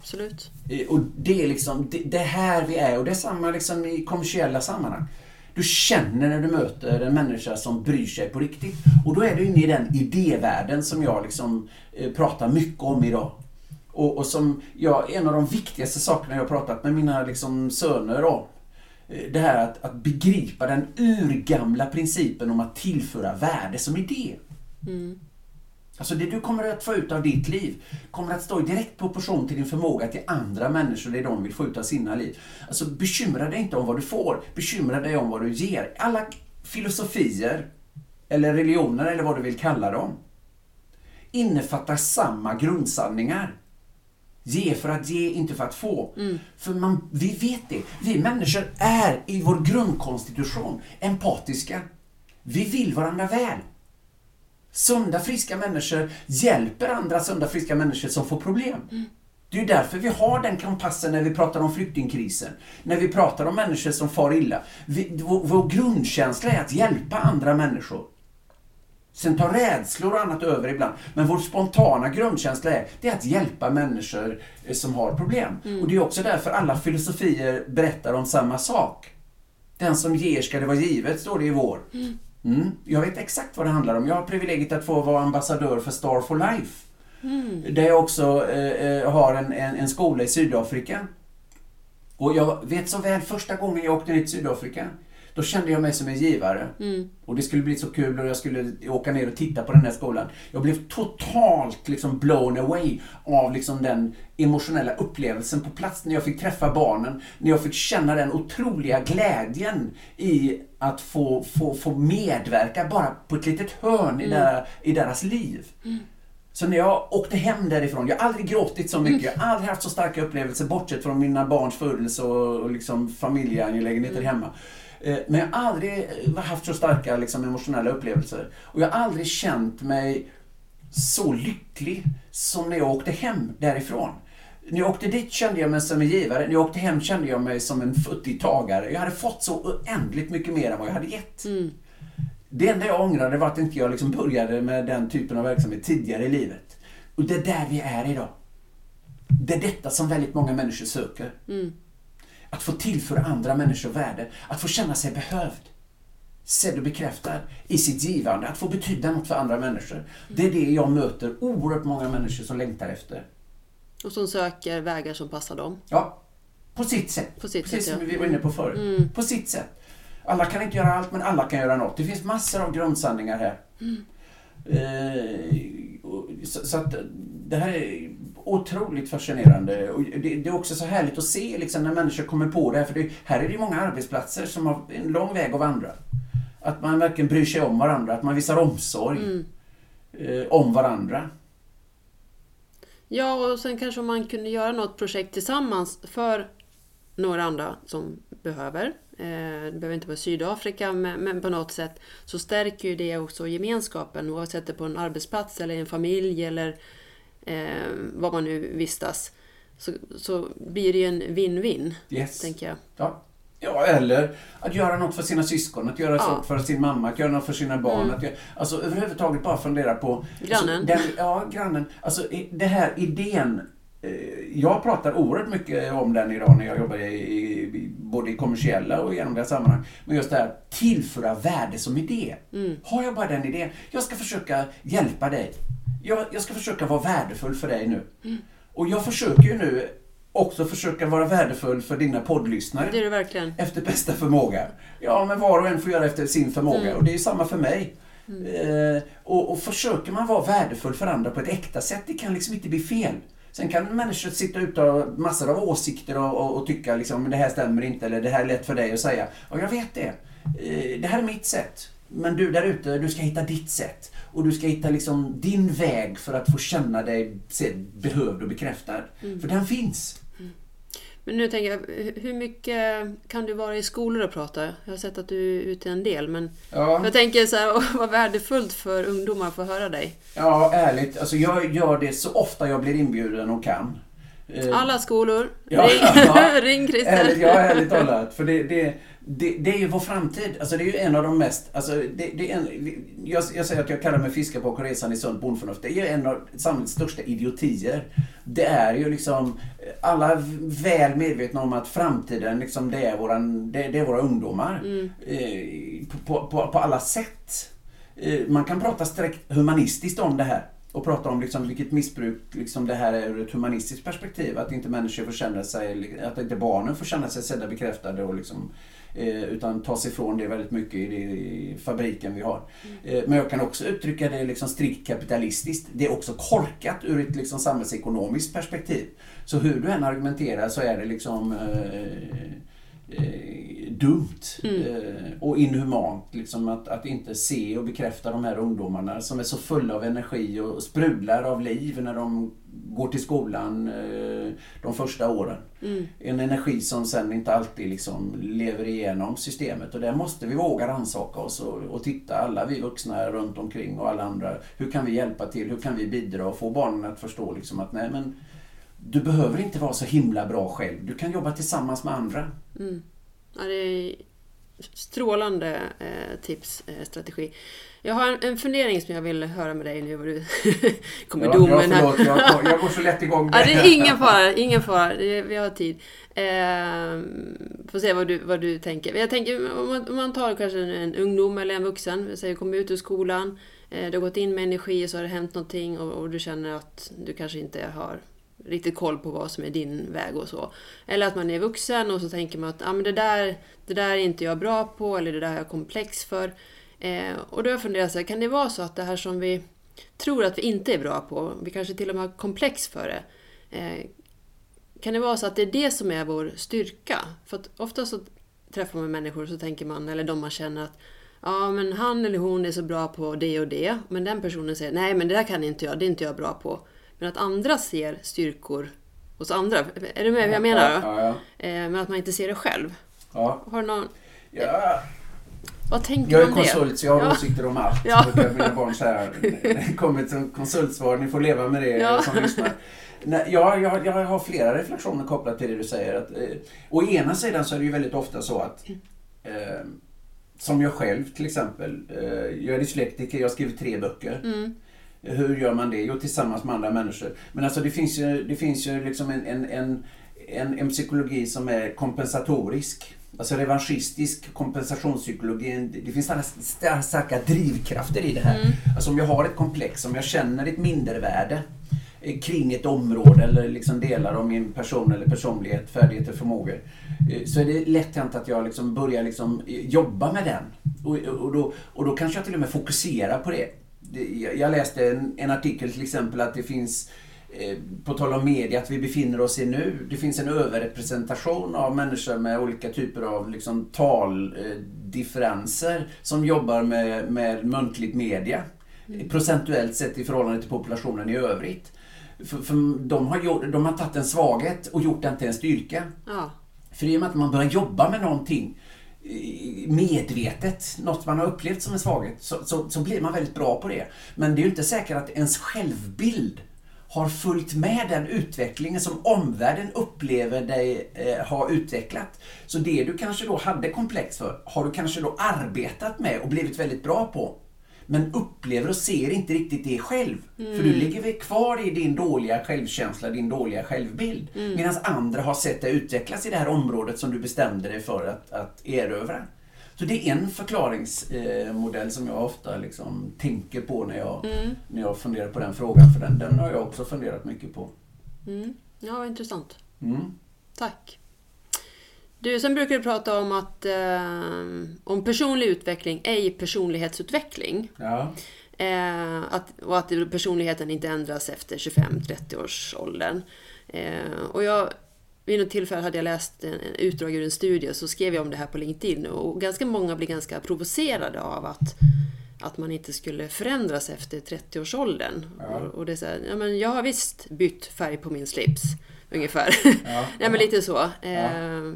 Speaker 1: Absolut.
Speaker 2: Och det är liksom, det, det är här vi är och det är samma liksom i kommersiella sammanhang. Du känner när du möter en människa som bryr sig på riktigt. Och då är du inne i den idévärlden som jag liksom eh, pratar mycket om idag. Och, och som jag, en av de viktigaste sakerna jag har pratat med mina liksom söner om. eh, Det här att, att begripa den urgamla principen om att tillföra värde som idé. Alltså det du kommer att få ut av ditt liv kommer att stå i direkt proportion till din förmåga till andra människor, det de vill få ut av sina liv. Alltså bekymra dig inte om vad du får, bekymra dig om vad du ger. Alla filosofier, eller religioner eller vad du vill kalla dem, innefattar samma grundsanningar. Ge för att ge, inte för att få. För man, vi vet det. Vi människor är i vår grundkonstitution empatiska. Vi vill varandra väl. Sunda, friska människor hjälper andra sunda, friska människor som får problem. Det är ju därför vi har den kompassen när vi pratar om flyktingkrisen. När vi pratar om människor som far illa. Vi, vår, vår grundkänsla är att hjälpa andra människor. Sen tar rädslor och annat över ibland. Men vår spontana grundkänsla är, det är att hjälpa människor eh, som har problem. Och det är också därför alla filosofier berättar om samma sak. Den som ger ska det vara givet, står det i vår. Mm. Jag vet exakt vad det handlar om. Jag har privilegiet att få vara ambassadör för Star for Life. Där jag också eh, eh, har en, en, en skola i Sydafrika. Och jag vet så väl, första gången jag åkte ner till Sydafrika, då kände jag mig som en givare. Och det skulle bli så kul och jag skulle åka ner och titta på den här skolan. Jag blev totalt liksom blown away av liksom den emotionella upplevelsen på plats när jag fick träffa barnen. När jag fick känna den otroliga glädjen i att få, få, få medverka bara på ett litet hörn i, där, i deras liv. Så när jag åkte hem därifrån, jag har aldrig gråtit så mycket, jag har aldrig haft så starka upplevelser bortsett från mina barns födelse och, och liksom familjeangelägenheter hemma. Eh, Men jag har aldrig eh, haft så starka liksom, emotionella upplevelser. Och jag har aldrig känt mig så lycklig som när jag åkte hem därifrån. När jag åkte dit kände jag mig som en givare, när jag åkte hem kände jag mig som en futtig tagare. Jag hade fått så oändligt mycket mer än vad jag hade gett. Det enda jag ångrade var att inte jag liksom började med den typen av verksamhet tidigare i livet. Och det är där vi är idag. Det är detta som väldigt många människor söker. Att få tillföra andra människor värde, att få känna sig behövd. Sedd och bekräftad i sitt givande, att få betyda något för andra människor. Det är det jag möter oerhört många människor som längtar efter.
Speaker 1: Och som söker vägar som passar dem.
Speaker 2: Ja, på sitt sätt.
Speaker 1: På sitt
Speaker 2: Precis
Speaker 1: sätt,
Speaker 2: som
Speaker 1: ja.
Speaker 2: vi var inne på förut. På sitt sätt. Alla kan inte göra allt, men alla kan göra något. Det finns massor av grundsanningar här. Eh, och- så, så att det här är otroligt fascinerande. Och det, det är också så härligt att se liksom, när människor kommer på det här. För det, här är det ju många arbetsplatser som har en lång väg att vandra. Att man verkligen bryr sig om varandra, att man visar omsorg eh, om varandra.
Speaker 1: Ja, och sen kanske man kunde göra något projekt tillsammans för några andra som behöver. Eh, Det behöver inte vara Sydafrika, men, på något sätt så stärker ju det också gemenskapen oavsett det på en arbetsplats eller en familj eller eh, var man nu vistas. Så, så blir det ju en win-win,
Speaker 2: Yes.
Speaker 1: tänker jag.
Speaker 2: Ja. ja, eller att göra något för sina syskon, att göra
Speaker 1: Ja. Mm.
Speaker 2: något för sin mamma, att göra något för sina barn. Att göra, alltså överhuvudtaget bara fundera på...
Speaker 1: Grannen.
Speaker 2: Alltså, den, ja, grannen. Alltså det här idén. eh, Jag pratar oerhört mycket om den idag när jag jobbar i, i, i- både i kommersiella och i andra sammanhang. Men just det här, tillföra värde som idé.
Speaker 1: Mm.
Speaker 2: Har jag bara den idén, jag ska försöka hjälpa dig. Jag, jag ska försöka vara värdefull för dig nu.
Speaker 1: Mm.
Speaker 2: Och jag försöker ju nu också försöka vara värdefull för dina poddlyssnare.
Speaker 1: Det är det verkligen.
Speaker 2: Efter bästa förmåga. Ja, men var och en får göra efter sin förmåga.
Speaker 1: Mm.
Speaker 2: Och det är ju samma för mig. Eh, och, och försöker man vara värdefull för andra på ett äkta sätt, det kan liksom inte bli fel. Sen kan människor sitta ute och ha massor av åsikter och, och, och tycka liksom, det här stämmer inte eller det här är lätt för dig att säga. Och jag vet det. Eh, det här är mitt sätt. Men du där ute, du ska hitta ditt sätt. Och du ska hitta liksom din väg för att få känna dig behövd och bekräftad. För den finns.
Speaker 1: Men nu tänker jag, hur- hur mycket kan du vara i skolor och prata? Jag har sett att du är ute en del, men
Speaker 2: Ja.
Speaker 1: jag tänker så här, vad värdefullt för ungdomar att få höra dig.
Speaker 2: Ja, ärligt. Alltså jag gör det så ofta jag blir inbjuden och kan. Eh,
Speaker 1: Alla skolor,
Speaker 2: Ja,
Speaker 1: ring,
Speaker 2: ja.
Speaker 1: ring Christer.
Speaker 2: Ärligt, ja, ärligt talat. För det, det, det, det är ju vår framtid. Alltså det är ju en av de mest... Alltså det, det är en, jag, jag säger att jag kallar mig fiskar på resan i sunt bondförnuft. Det är ju en av samhällets största idiotier. Det är ju liksom... Alla väl medvetna om att framtiden, liksom, det, är våran, det, det är våra ungdomar. Eh, på, på, på alla sätt. Eh, Man kan prata sträckt humanistiskt om det här. Och prata om liksom vilket missbruk liksom det här är ur ett humanistiskt perspektiv. Att inte människor får känna sig, att inte barnen får känna sig sedda, bekräftade och liksom Eh, utan ta sig ifrån det väldigt mycket i, i fabriken vi har. Mm. men jag kan också uttrycka det liksom strikt kapitalistiskt. Det är också korkat ur ett liksom samhällsekonomiskt perspektiv. Så hur du än argumenterar så är det liksom eh, eh, dumt eh, och inhumant liksom att, att inte se och bekräfta de här ungdomarna som är så fulla av energi och sprudlar av liv när de går till skolan eh, de första åren. Mm. En energi som sen inte alltid liksom lever igenom systemet och där måste vi våga rannsaka oss och, och titta, alla vi vuxna runt omkring och alla andra. Hur kan vi hjälpa till? Hur kan vi bidra och få barnen att förstå liksom att nej men du behöver inte vara så himla bra själv. Du kan jobba tillsammans med andra.
Speaker 1: Mm. Ja, det är strålande eh, tips, eh, strategi. Jag har en, en fundering som jag vill höra med dig nu. Vad du kommer ja, domen
Speaker 2: här. Jag, jag går så lätt igång.
Speaker 1: ja, det är ingen fara, ingen fara. Vi har tid. Eh, får se vad du, vad du tänker. Jag tänker om man, om man tar kanske en, en ungdom eller en vuxen. Säger kommer ut ur skolan. Eh, du har gått in med energi och så har det hänt någonting och, och du känner att du kanske inte har riktigt koll på vad som är din väg och så. Eller att man är vuxen och så tänker man att ah, men det, där, det där är inte jag bra på eller det där har jag komplex för. Eh, och då har jag funderat så här, kan det vara så att det här som vi tror att vi inte är bra på, vi kanske till och med har komplex för det. Eh, kan det vara så att det är det som är vår styrka? För att ofta så träffar man människor och så tänker man, eller de man känner att ja men han eller hon är så bra på det och det. Men den personen säger nej men det där kan inte jag, det är inte jag bra på. Men att andra ser styrkor hos andra. Är du med hur jag menar? Ja, ja. Eh, men att man inte ser det själv.
Speaker 2: Ja.
Speaker 1: Har du någon...
Speaker 2: Ja.
Speaker 1: Vad tänker
Speaker 2: jag
Speaker 1: är
Speaker 2: konsult så jag har ja. åsikter om allt. Ja. Mina barn säga. Det kommer ett konsultsvar, ni får leva med det ja. som lyssnar. Nej, ja, jag, jag har flera reflektioner kopplat till det du säger. Att, eh, å ena sidan så är det ju väldigt ofta så att eh, som jag själv till exempel. Eh, jag är dyslektiker, jag har skrivit tre böcker. Mm. Hur gör man det? Jo, tillsammans med andra människor. Men alltså det finns ju, det finns ju liksom en, en, en, en, en psykologi som är kompensatorisk. Alltså revanschistisk kompensationspsykologi. Det finns starka, starka drivkrafter i det här. Mm. Alltså om jag har ett komplex, om jag känner ett mindervärde eh, kring ett område eller liksom delar av min person eller personlighet, färdigheter, förmågor. Eh, så är det lätt hänt att jag liksom börjar liksom jobba med den. Och, och, då, och då kanske jag till och med fokuserar på det jag läste en, en, artikel till exempel att det finns, eh, på tal om media, att vi befinner oss i nu. Det finns en överrepresentation av människor med olika typer av liksom, taldifferenser som jobbar med, med muntligt media. Mm. Procentuellt sett i förhållande till populationen i övrigt. För, för de, har gjort, de har tagit en svaghet och gjort den till en styrka. Ja. För i och med att man börjar jobba med någonting medvetet, något man har upplevt som en svaghet, så, så, så, blir man väldigt bra på det. Men det är ju inte säkert att ens självbild har följt med den utvecklingen som omvärlden upplever dig eh, ha utvecklat. Så det du kanske då hade komplex för, har du kanske då arbetat med och blivit väldigt bra på men upplever och ser inte riktigt det själv. Mm. För du ligger väl kvar i din dåliga självkänsla, din dåliga självbild. Mm. Medan andra har sett dig utvecklas i det här området som du bestämde dig för att, att erövra. Så det är en förklaringsmodell som jag ofta liksom tänker på när jag, mm. när jag funderar på den frågan. För den, den har jag också funderat mycket på.
Speaker 1: Mm. Ja, intressant. Mm. Tack. Du, sen brukar du prata om att eh, om personlig utveckling, ej personlighetsutveckling.
Speaker 2: Ja.
Speaker 1: Eh, att, och att personligheten inte ändras efter 25-30 års åldern. Eh, och jag, vid något tillfälle hade jag läst en, en utdrag ur en studie så skrev jag om det här på LinkedIn och ganska många blir ganska provocerade av att att man inte skulle förändras efter 30-årsåldern. Ja. Och, och det är så här, ja men jag har visst bytt färg på min slips. Ungefär. Ja. Nej men lite så. Ja. Eh,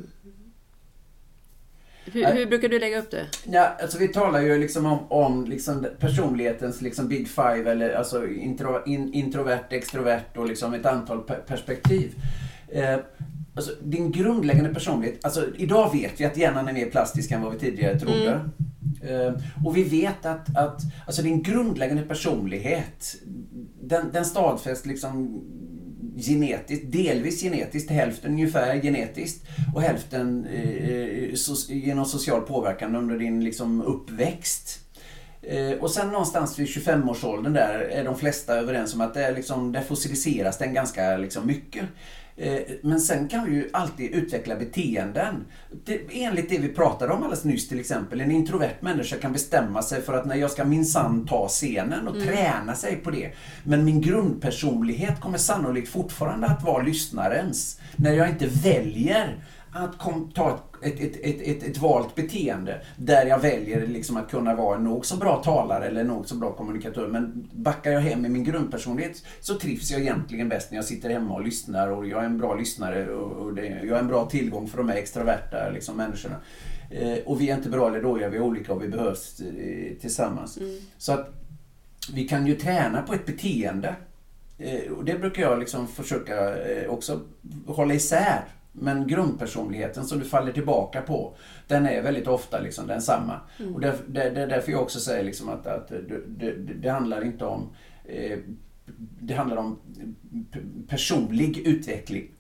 Speaker 1: hur, hur, brukar du lägga upp det?
Speaker 2: Ja, alltså vi talar ju liksom om, om liksom personlighetens liksom big five, eller alltså intro, in, introvert, extrovert och liksom ett antal perspektiv. Eh, alltså, din grundläggande personlighet, alltså idag vet vi att hjärnan är mer plastisk än vad vi tidigare trodde. Mm. Eh, och vi vet att, att alltså din grundläggande personlighet, den, den stadfäst liksom genetiskt, delvis genetiskt, hälften ungefär genetiskt och hälften eh, eh so genom social påverkan under din liksom, uppväxt. Eh, och sen någonstans vid 25-årsåldern där är de flesta överens om att det är liksom, där fossiliseras den ganska liksom mycket. Eh, Men sen kan vi ju alltid utveckla beteenden. Det, enligt det vi pratade om alldeles nyss till exempel. En introvert människa kan bestämma sig för att när jag ska minsann ta scenen och träna sig på det. Men min grundpersonlighet kommer sannolikt fortfarande att vara lyssnarens. När jag inte väljer att kom, ta ett, ett, ett, ett, ett valt beteende där jag väljer liksom att kunna vara en nog så bra talare eller nog så bra kommunikatör. Men backar jag hem med min grundpersonlighet så trivs jag egentligen bäst när jag sitter hemma och lyssnar och jag är en bra lyssnare och, och det, jag är en bra tillgång för de här extroverta liksom, människorna. Eh, och vi är inte bra eller dåliga, vi är olika och vi behövs eh, tillsammans. Så att vi kan ju träna på ett beteende. Eh, och det brukar jag liksom försöka eh, också hålla isär. Men grundpersonligheten som du faller tillbaka på, den är väldigt ofta liksom densamma. Och det, det, det är därför jag också säger liksom att, att det, det, handlar inte om eh, det handlar om personlig utveckling.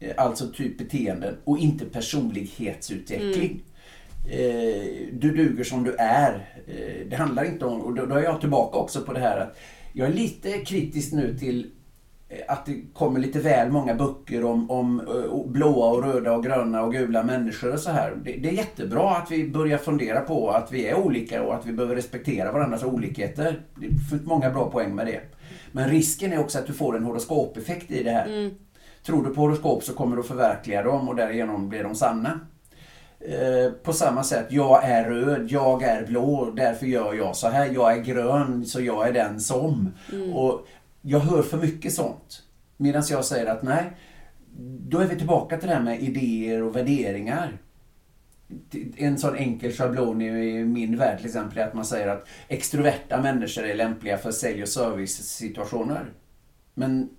Speaker 2: Eh, Alltså typ beteenden och inte personlighetsutveckling. Eh, du duger som du är. Eh, det handlar inte om, och då, då är jag tillbaka också på det här att jag är lite kritisk nu till att det kommer lite väl många böcker om, om eh, blåa och röda och gröna och gula människor och så här. Det, det är jättebra att vi börjar fundera på att vi är olika och att vi behöver respektera varandras olikheter. Det finns många bra poäng med det. Men risken är också att du får en horoskopeffekt i det här. Tror du på horoskop så kommer du att förverkliga dem och därigenom blir de sanna. Eh, på samma sätt, jag är röd, jag är blå, därför gör jag så här. Jag är grön, så jag är den som. Och jag hör för mycket sånt. Medan jag säger att nej, då är vi tillbaka till det här med idéer och värderingar. En sån enkel schablon i min värld till exempel är att man säger att extroverta människor är lämpliga för sälj och servicesituationer. Men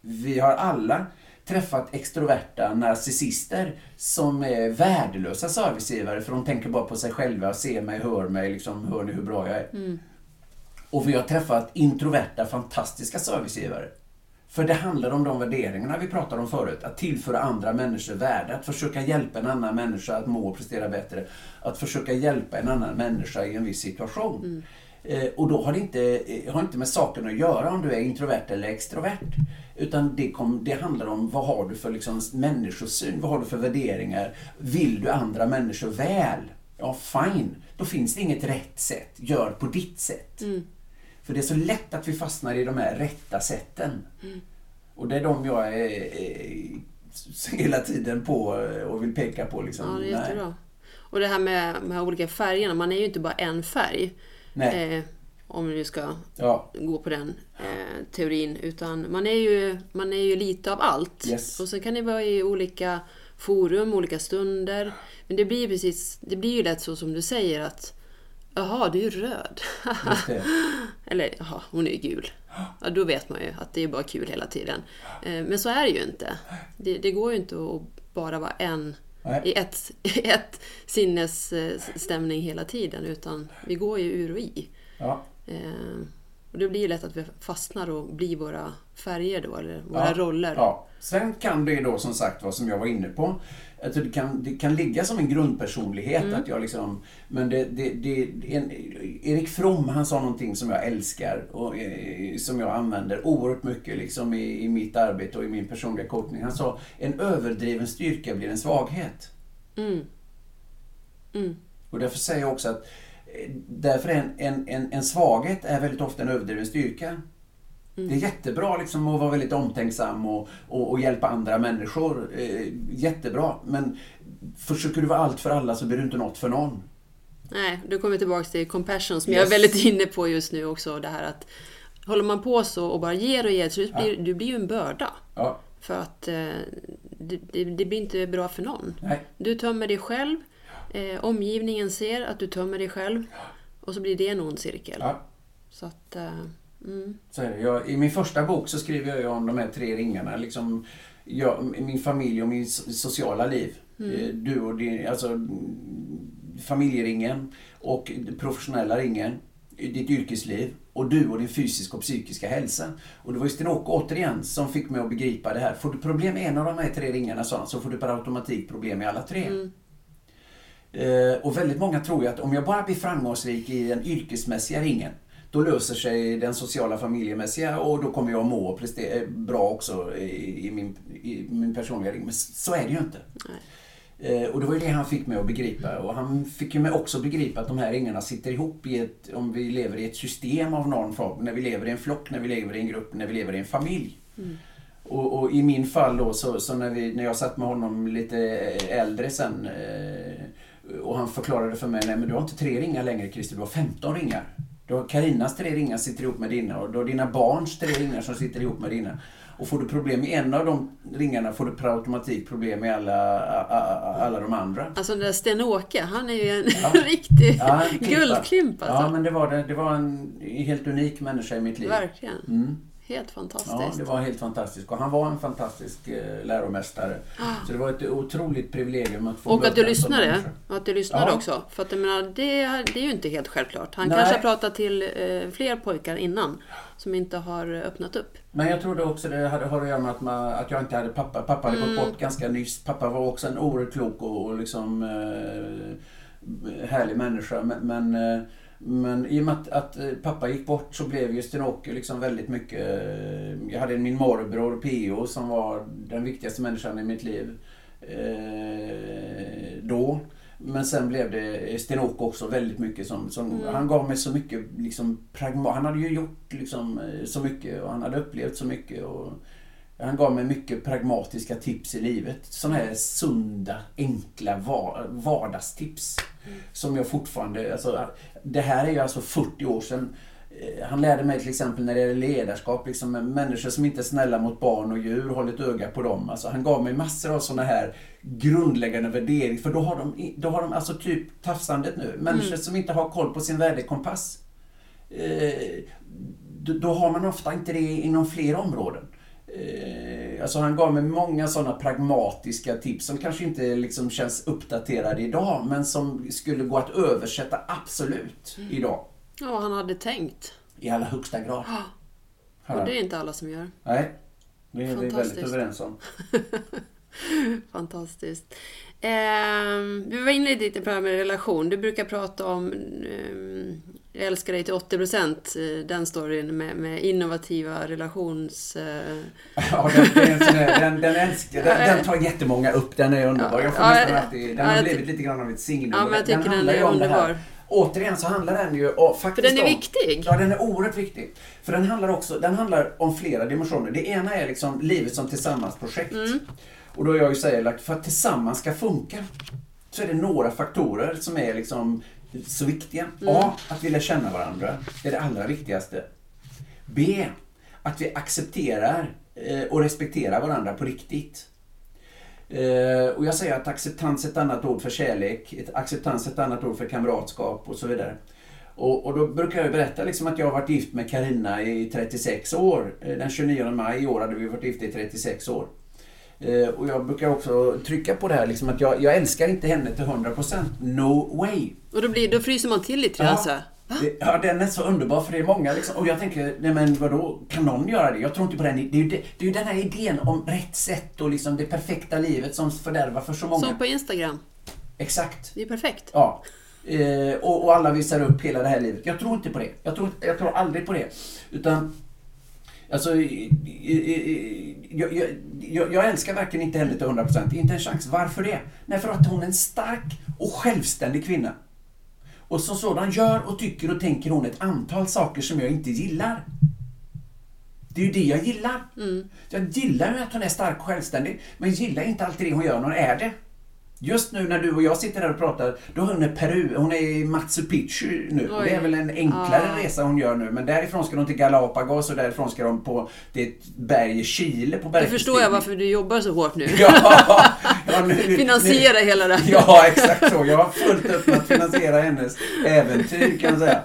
Speaker 2: vi har alla träffat extroverta narcissister som är värdelösa servicegivare för de tänker bara på sig själva, se mig, hör mig, liksom, hör ni hur bra jag är. Mm. Och vi har träffat introverta, fantastiska servicegivare. För det handlar om de värderingarna vi pratade om förut. Att tillföra andra människor värde. Att försöka hjälpa en annan människa att må och prestera bättre. Att försöka hjälpa en annan människa i en viss situation. Eh, och då har det inte, eh, har inte med saken att göra om du är introvert eller extrovert. Utan det, kom, det handlar om vad har du för liksom, människosyn, vad har du för värderingar. Vill du andra människor väl? Ja, fine. Då finns det inget rätt sätt. Gör på ditt sätt. För det är så lätt att vi fastnar i de här rätta sätten. Och det är de jag är, är hela tiden på och vill peka på. Liksom.
Speaker 1: Ja, det är
Speaker 2: Nej.
Speaker 1: jättebra. Och det här med de här olika färgerna, man är ju inte bara en färg. Eh, om vi ska
Speaker 2: Ja,
Speaker 1: gå på den eh, teorin. Utan man är, ju, man är ju lite av allt.
Speaker 2: Yes.
Speaker 1: Och så kan det vara i olika forum, olika stunder. Men det blir precis, det blir ju lätt så som du säger att Jaha, du är röd. Eller jaha, hon är ju gul. Ja, då vet man ju att det är bara kul hela tiden. Eh, Men så är det ju inte. Det, det går ju inte att bara vara en
Speaker 2: Nej.
Speaker 1: i ett, i ett sinnesstämning hela tiden. Utan vi går ju ur och i.
Speaker 2: Ja.
Speaker 1: Eh, Och det blir ju lätt att vi fastnar och blir våra färger då, eller våra
Speaker 2: ja.
Speaker 1: roller.
Speaker 2: Ja. Sen kan det då som sagt vad som jag var inne på. Alltså det, kan, det kan ligga som en grundpersonlighet.
Speaker 1: Mm.
Speaker 2: Att jag liksom, men det, det, det, en, Erik From han sa någonting som jag älskar och eh, som jag använder oerhört mycket liksom i, i mitt arbete och i min personliga coachning. Han sa en överdriven styrka blir en svaghet.
Speaker 1: Mm. Mm.
Speaker 2: Och därför säger jag också att eh, därför är en, en, en, en svaghet är väldigt ofta en överdriven styrka. Det är jättebra liksom att vara väldigt omtänksam och, och, och hjälpa andra människor. Eh, jättebra. Men försöker du vara allt för alla så blir du inte något för någon.
Speaker 1: Nej, då kommer vi tillbaka till compassion som
Speaker 2: Yes.
Speaker 1: jag är väldigt inne på just nu också. Det här att håller man på så och bara ger och ger så blir du blir ju en börda.
Speaker 2: Ja,
Speaker 1: För att eh, det, det, det blir inte bra för någon.
Speaker 2: nej.
Speaker 1: Du tömmer dig själv, eh, omgivningen ser att du tömmer dig själv och så blir det en ond cirkel.
Speaker 2: Ja.
Speaker 1: Så att, eh, mm,
Speaker 2: Så. Jag, I min första bok så skriver jag ju om de här tre ringarna. Liksom, jag, min familj och min so- sociala liv. Eh, Du och din, alltså mm, familjeringen och den professionella ringen. Ditt yrkesliv och du och din fysiska och psykiska hälsa. Och det var ju Sten-Åke återigen som fick mig att begripa det här. Får du problem med en av de här tre ringarna han, så får du per automatik problem med alla tre. Eh, och väldigt många tror ju att om jag bara blir framgångsrik i den yrkesmässiga ringen då löser sig den sociala familjemässiga och då kommer jag må och prestera bra också i, i, min, i min personliga ring. Men så är det ju inte. Eh, och det var ju det han fick mig att begripa. Och han fick ju mig också begripa att de här ringarna sitter ihop i ett, om vi lever i ett system av någon form. När vi lever i en flock, när vi lever i en grupp, när vi lever i en familj. Mm. Och, och, i min fall då, så, så, när, vi, när jag satt med honom lite äldre sen eh, och han förklarade för mig, nej men du har inte tre ringar längre Christer, du har 15 ringar. Du har Karinas tre ringar sitter ihop med dina och du har dina barns tre ringar som sitter ihop med dina. Och får du problem med en av de ringarna får du per automatik problem med alla, alla de andra.
Speaker 1: Alltså den där Sten-Åke, han är ju en ja. riktig ja, guldklimp alltså.
Speaker 2: Ja, men det var, det, det var en helt unik människa i mitt liv.
Speaker 1: Verkligen. Mm. Helt fantastiskt.
Speaker 2: Ja, det var helt fantastiskt. Och han var en fantastisk eh, läromästare. Ah. Så det var ett otroligt privilegium att få
Speaker 1: Och att du lyssnade. Och att du lyssnade ja. också. För att jag menar, det, det är ju inte helt självklart. Han Nej. kanske har pratat till eh, fler pojkar innan. Som inte har öppnat upp.
Speaker 2: Men jag trodde också det hade, har att göra med att, man, att jag inte hade pappa. Pappa hade mm. gått bort ganska nyss. Pappa var också en oerhört klok och, och liksom eh, härlig människa. Men, men eh, men i och med att, att, eh, pappa gick bort så blev ju Sten-Åke liksom väldigt mycket... Eh, jag hade min morbror P.O. som var den viktigaste människan i mitt liv. Eh, då. Men sen blev det Sten-Åke också väldigt mycket som... som mm. Han gav mig så mycket liksom pragma, Han hade ju gjort liksom eh, så mycket och han hade upplevt så mycket. Och, han gav mig mycket pragmatiska tips i livet. Sådana här sunda, enkla vardagstips. Som jag fortfarande... Alltså, det här är ju alltså 40 år sedan. Eh, han lärde mig till exempel när det gäller ledarskap, liksom människor som inte är snälla mot barn och djur, håll ett öga på dem. Alltså, han gav mig massor av sådana här grundläggande värderingar. För då har de, då har de alltså typ tafsandet nu. Människor mm. som inte har koll på sin värdekompass. Eh, då, då har man ofta inte det inom fler områden. Eh, alltså han gav mig många sådana pragmatiska tips som kanske inte liksom känns uppdaterade idag men som skulle gå att översätta absolut mm. idag.
Speaker 1: Ja, han hade tänkt.
Speaker 2: I allra högsta grad.
Speaker 1: Ja. Och det är inte alla som gör.
Speaker 2: Nej, det är vi väldigt överens om.
Speaker 1: Fantastiskt. Eh, vi var inne lite på det här med relation. Du brukar prata om eh, jag älskar dig till 80 procent, eh, den storyn med, med innovativa relations... Eh,
Speaker 2: ja, den, den, den, älskar, den, den tar jättemånga upp, den är underbar. Jag får ja, alltid, den har blivit lite grann av ett signum.
Speaker 1: Ja, men jag tycker den, den är underbar.
Speaker 2: Återigen så handlar den ju och faktiskt
Speaker 1: För den är om, viktig.
Speaker 2: Ja, den är oerhört viktig. För den handlar också den handlar om flera dimensioner. Det ena är liksom livet som tillsammansprojekt. Mm. Och då har jag ju sagt för att tillsammans ska funka så är det några faktorer som är liksom så viktiga. Mm. A. Att vi lär känna varandra. Det är det allra viktigaste. B. Att vi accepterar eh, och respekterar varandra på riktigt. Eh, och jag säger att acceptans är ett annat ord för kärlek, acceptans är ett annat ord för kamratskap och så vidare. Och, och då brukar jag berätta liksom att jag har varit gift med Karina i 36 år. Eh, den 29 maj i år hade vi varit gifta i 36 år. Eh, och jag brukar också trycka på det här liksom att jag, jag älskar inte henne till 100%. No way!
Speaker 1: Och då, blir, då fryser man till lite grann ja.
Speaker 2: Det, ja, den är så underbar för det är många liksom, Och jag tänker, nej men vadå, kan någon göra det? Jag tror inte på den. Det är ju, det, det är ju den här idén om rätt sätt och liksom det perfekta livet som fördärvar för så många.
Speaker 1: Som på Instagram.
Speaker 2: Exakt.
Speaker 1: Det är perfekt.
Speaker 2: Ja. Eh, och, och, alla visar upp hela det här livet. Jag tror inte på det. Jag tror, jag tror aldrig på det. Utan Alltså, jag, jag, jag, jag älskar verkligen inte henne till 100%. Inte en chans. Varför det? Nej, för att hon är en stark och självständig kvinna. Och som sådan gör och tycker och tänker hon ett antal saker som jag inte gillar. Det är ju det jag gillar. Mm. Jag gillar ju att hon är stark och självständig, men gillar inte alltid det hon gör när hon är det. Just nu när du och jag sitter här och pratar, då är hon i Peru. Hon är i Machu Picchu nu. Oj. Det är väl en enklare ah. resa hon gör nu. Men därifrån ska de till Galapagos och därifrån ska de på det ett berg i Chile på
Speaker 1: Då förstår jag varför du jobbar så hårt nu. ja, ja, nu, finansiera nu, hela det här.
Speaker 2: Ja, exakt så. Jag har fullt upp med att finansiera hennes äventyr kan jag säga.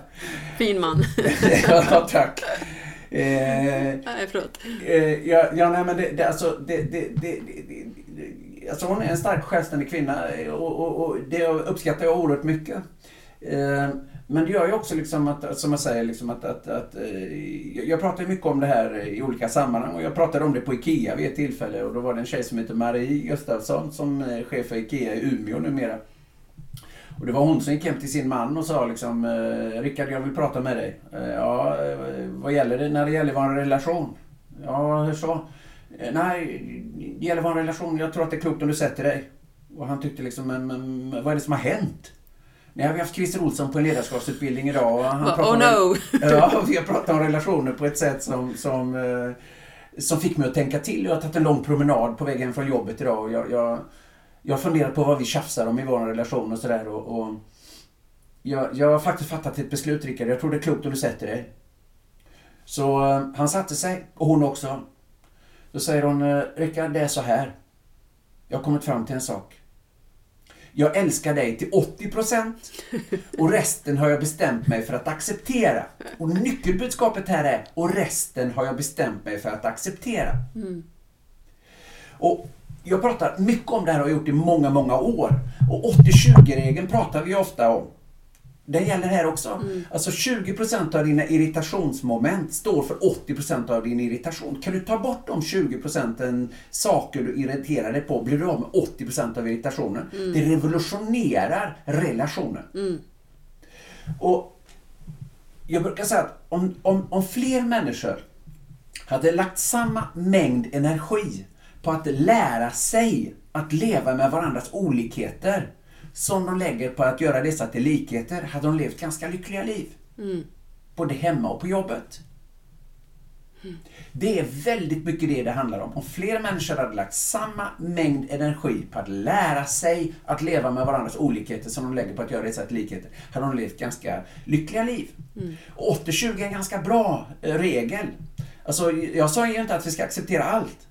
Speaker 1: Fin man.
Speaker 2: ja, tack.
Speaker 1: Eh, nej, förlåt.
Speaker 2: Eh, ja, ja, nej men det, det, alltså, det, det, det, alltså hon är en stark självständig kvinna och, och, och det uppskattar jag oerhört mycket. Eh, men det gör ju också liksom att, som jag säger, liksom att, att, att eh, jag pratar mycket om det här i olika sammanhang och jag pratade om det på IKEA vid ett tillfälle och då var det en tjej som heter Marie Gustafsson som är chef för IKEA i Umeå numera. Och det var hon som gick hem till sin man och sa liksom Rickard, jag vill prata med dig. Ja, vad gäller det? När det gäller vår relation? Ja, hur så? Eh, nej, det gäller vår relation. Jag tror att det är klokt om du sätter dig. Och han tyckte liksom, men, men vad är det som har hänt? Nej, vi har haft Christer Olsson på en ledarskapsutbildning idag. Och han
Speaker 1: oh
Speaker 2: om-
Speaker 1: no!
Speaker 2: Ja, vi har pratat om relationer på ett sätt som, som, eh, som fick mig att tänka till. Jag har tagit en lång promenad på väg hem från jobbet idag och jag, jag, jag har funderat på vad vi tjafsar om i vår relation och sådär. Och, och jag, jag har faktiskt fattat ett beslut, Rickard. Jag tror det är klokt om du sätter dig. Så eh, han satte sig, och hon också. Då säger hon, eh, Rickard, det är så här. Jag har kommit fram till en sak. Jag älskar dig till 80% och resten har jag bestämt mig för att acceptera. Och nyckelbudskapet här är, och resten har jag bestämt mig för att acceptera. Och jag pratar mycket om det här och har gjort i många, många år. Och 80-20-regeln pratar vi ofta om. Det gäller här också. Alltså 20% av dina irritationsmoment står för 80% av din irritation. Kan du ta bort de 20% saker du irriterar dig på blir du av med 80% av irritationen. Det revolutionerar relationen. Och jag brukar säga att om, om, om fler människor hade lagt samma mängd energi på att lära sig att leva med varandras olikheter som de lägger på att göra dessa till likheter hade de levt ganska lyckliga liv. Både hemma och på jobbet. Det är väldigt mycket det det handlar om. Om fler människor hade lagt samma mängd energi på att lära sig att leva med varandras olikheter som de lägger på att göra dessa till likheter, hade de levt ganska lyckliga liv. Och 80-20 är en ganska bra eh, regel. Alltså, jag sa ju inte att vi ska acceptera allt.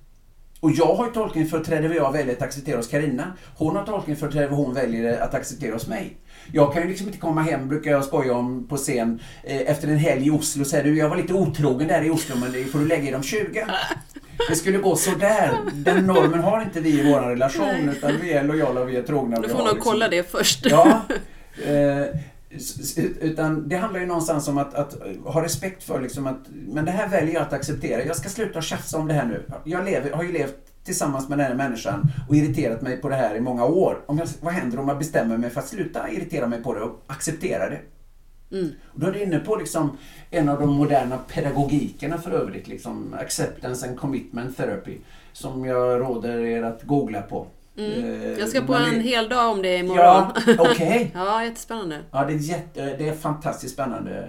Speaker 2: Och jag har ju tolkningsföreträde vad jag väljer att acceptera hos Karina. Hon har tolkningsföreträde vad hon väljer att acceptera hos mig. Jag kan ju liksom inte komma hem, brukar jag skoja om på scen, eh, efter en helg i Oslo och säga du, jag var lite otrogen där i Oslo men det får du lägga i de 20. Det skulle gå så där. Den normen har inte vi i vår relation utan vi är lojala och vi är trogna.
Speaker 1: Då får nog
Speaker 2: liksom-
Speaker 1: kolla det först.
Speaker 2: Ja. Eh, utan det handlar ju någonstans om att, att ha respekt för liksom att, men det här väljer jag att acceptera. Jag ska sluta tjafsa om det här nu. Jag lever, har ju levt tillsammans med den här människan och irriterat mig på det här i många år. Om jag, vad händer om jag bestämmer mig för att sluta irritera mig på det och acceptera det? Och då är du inne på liksom en av de moderna pedagogikerna för övrigt, liksom acceptance and commitment therapy, som jag råder er att googla på. Eh,
Speaker 1: Jag ska på en hel dag om det imorgon.
Speaker 2: Ja, okej.
Speaker 1: ja, jättespännande.
Speaker 2: Ja, det är, jätte, det är fantastiskt spännande.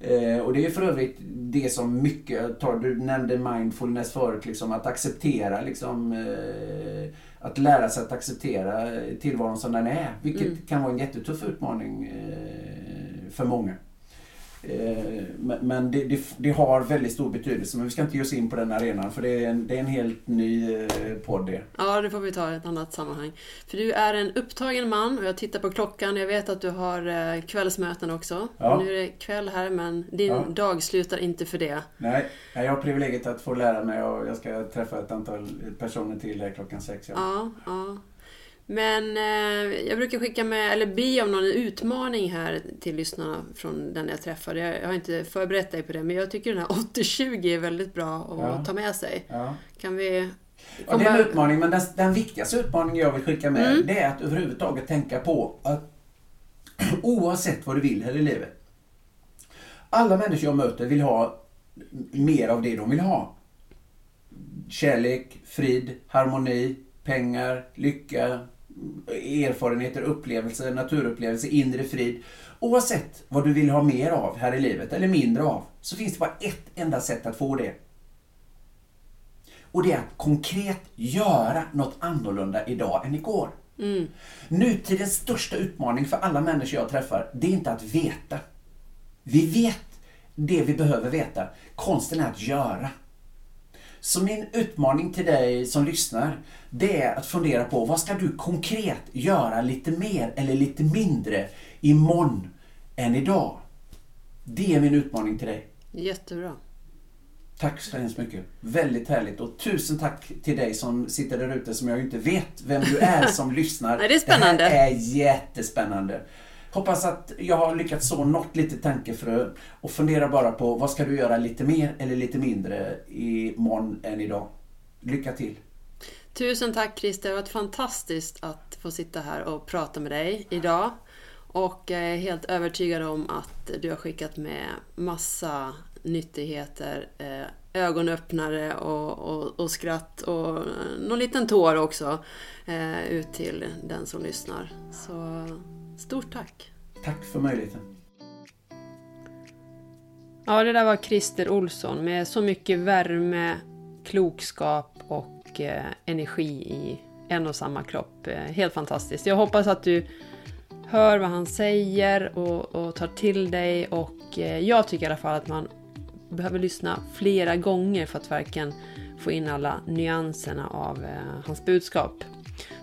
Speaker 2: Eh, och det är för övrigt det som mycket, tar, du nämnde mindfulness förut, liksom, att acceptera, liksom, eh, att lära sig att acceptera tillvaron som den är. Vilket kan vara en jättetuff utmaning för många. Eh, men det, det, det har väldigt stor betydelse, men vi ska inte ge oss in på den arenan för det är en, det är en helt ny eh, podd det.
Speaker 1: Ja, det får vi ta i ett annat sammanhang. För du är en upptagen man och jag tittar på klockan. Jag vet att du har eh, kvällsmöten också.
Speaker 2: Ja.
Speaker 1: Nu är det kväll här, men din
Speaker 2: Ja.
Speaker 1: dag slutar inte för det.
Speaker 2: Nej, jag har privilegiet att få lära mig och jag ska träffa ett antal personer till här klockan sex. Ja.
Speaker 1: Ja, ja. Men eh, jag brukar skicka med, eller be om någon utmaning här till lyssnarna från den jag träffar. Jag, jag har inte förberett dig på det, men jag tycker den här 80-20 är väldigt bra att
Speaker 2: Ja.
Speaker 1: ta med sig.
Speaker 2: Ja.
Speaker 1: Kan vi...
Speaker 2: Ja, det är en utmaning, men den, den viktigaste utmaningen jag vill skicka med det är att överhuvudtaget tänka på att oavsett vad du vill här i livet. Alla människor jag möter vill ha mer av det de vill ha. Kärlek, frid, harmoni, pengar, lycka, erfarenheter, upplevelser, naturupplevelser, inre frid. Oavsett vad du vill ha mer av här i livet, eller mindre av, så finns det bara ett enda sätt att få det. Och det är att konkret göra något annorlunda idag än igår. Nutidens största utmaning för alla människor jag träffar, det är inte att veta. Vi vet det vi behöver veta. Konsten är att göra. Så min utmaning till dig som lyssnar, det är att fundera på vad ska du konkret göra lite mer eller lite mindre imorgon än idag? Det är min utmaning till dig.
Speaker 1: Jättebra.
Speaker 2: Tack så hemskt mycket. Väldigt härligt. Och tusen tack till dig som sitter där ute som jag inte vet vem du är som lyssnar.
Speaker 1: Nej, det är spännande.
Speaker 2: Det här är jättespännande. Hoppas att jag har lyckats så något litet tankefrö och fundera bara på vad ska du göra lite mer eller lite mindre imorgon än idag. Lycka till!
Speaker 1: Tusen tack Christer, det har varit fantastiskt att få sitta här och prata med dig idag. Och jag är helt övertygad om att du har skickat med massa nyttigheter, eh, ögonöppnare och, och, och skratt och någon liten tår också eh, ut till den som lyssnar. Så stort tack!
Speaker 2: Tack för möjligheten.
Speaker 1: Ja, det där var Christer Olsson med så mycket värme, klokskap och eh, energi i en och samma kropp. Eh, helt fantastiskt. Jag hoppas att du hör vad han säger och, och tar till dig och eh, jag tycker i alla fall att man behöver lyssna flera gånger för att verkligen få in alla nyanserna av hans budskap.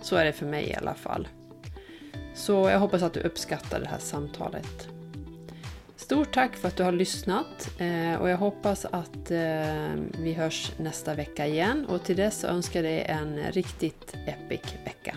Speaker 1: Så är det för mig i alla fall. Så jag hoppas att du uppskattar det här samtalet. Stort tack för att du har lyssnat eh, och jag hoppas att eh, vi hörs nästa vecka igen och till dess önskar jag dig en riktigt epic vecka.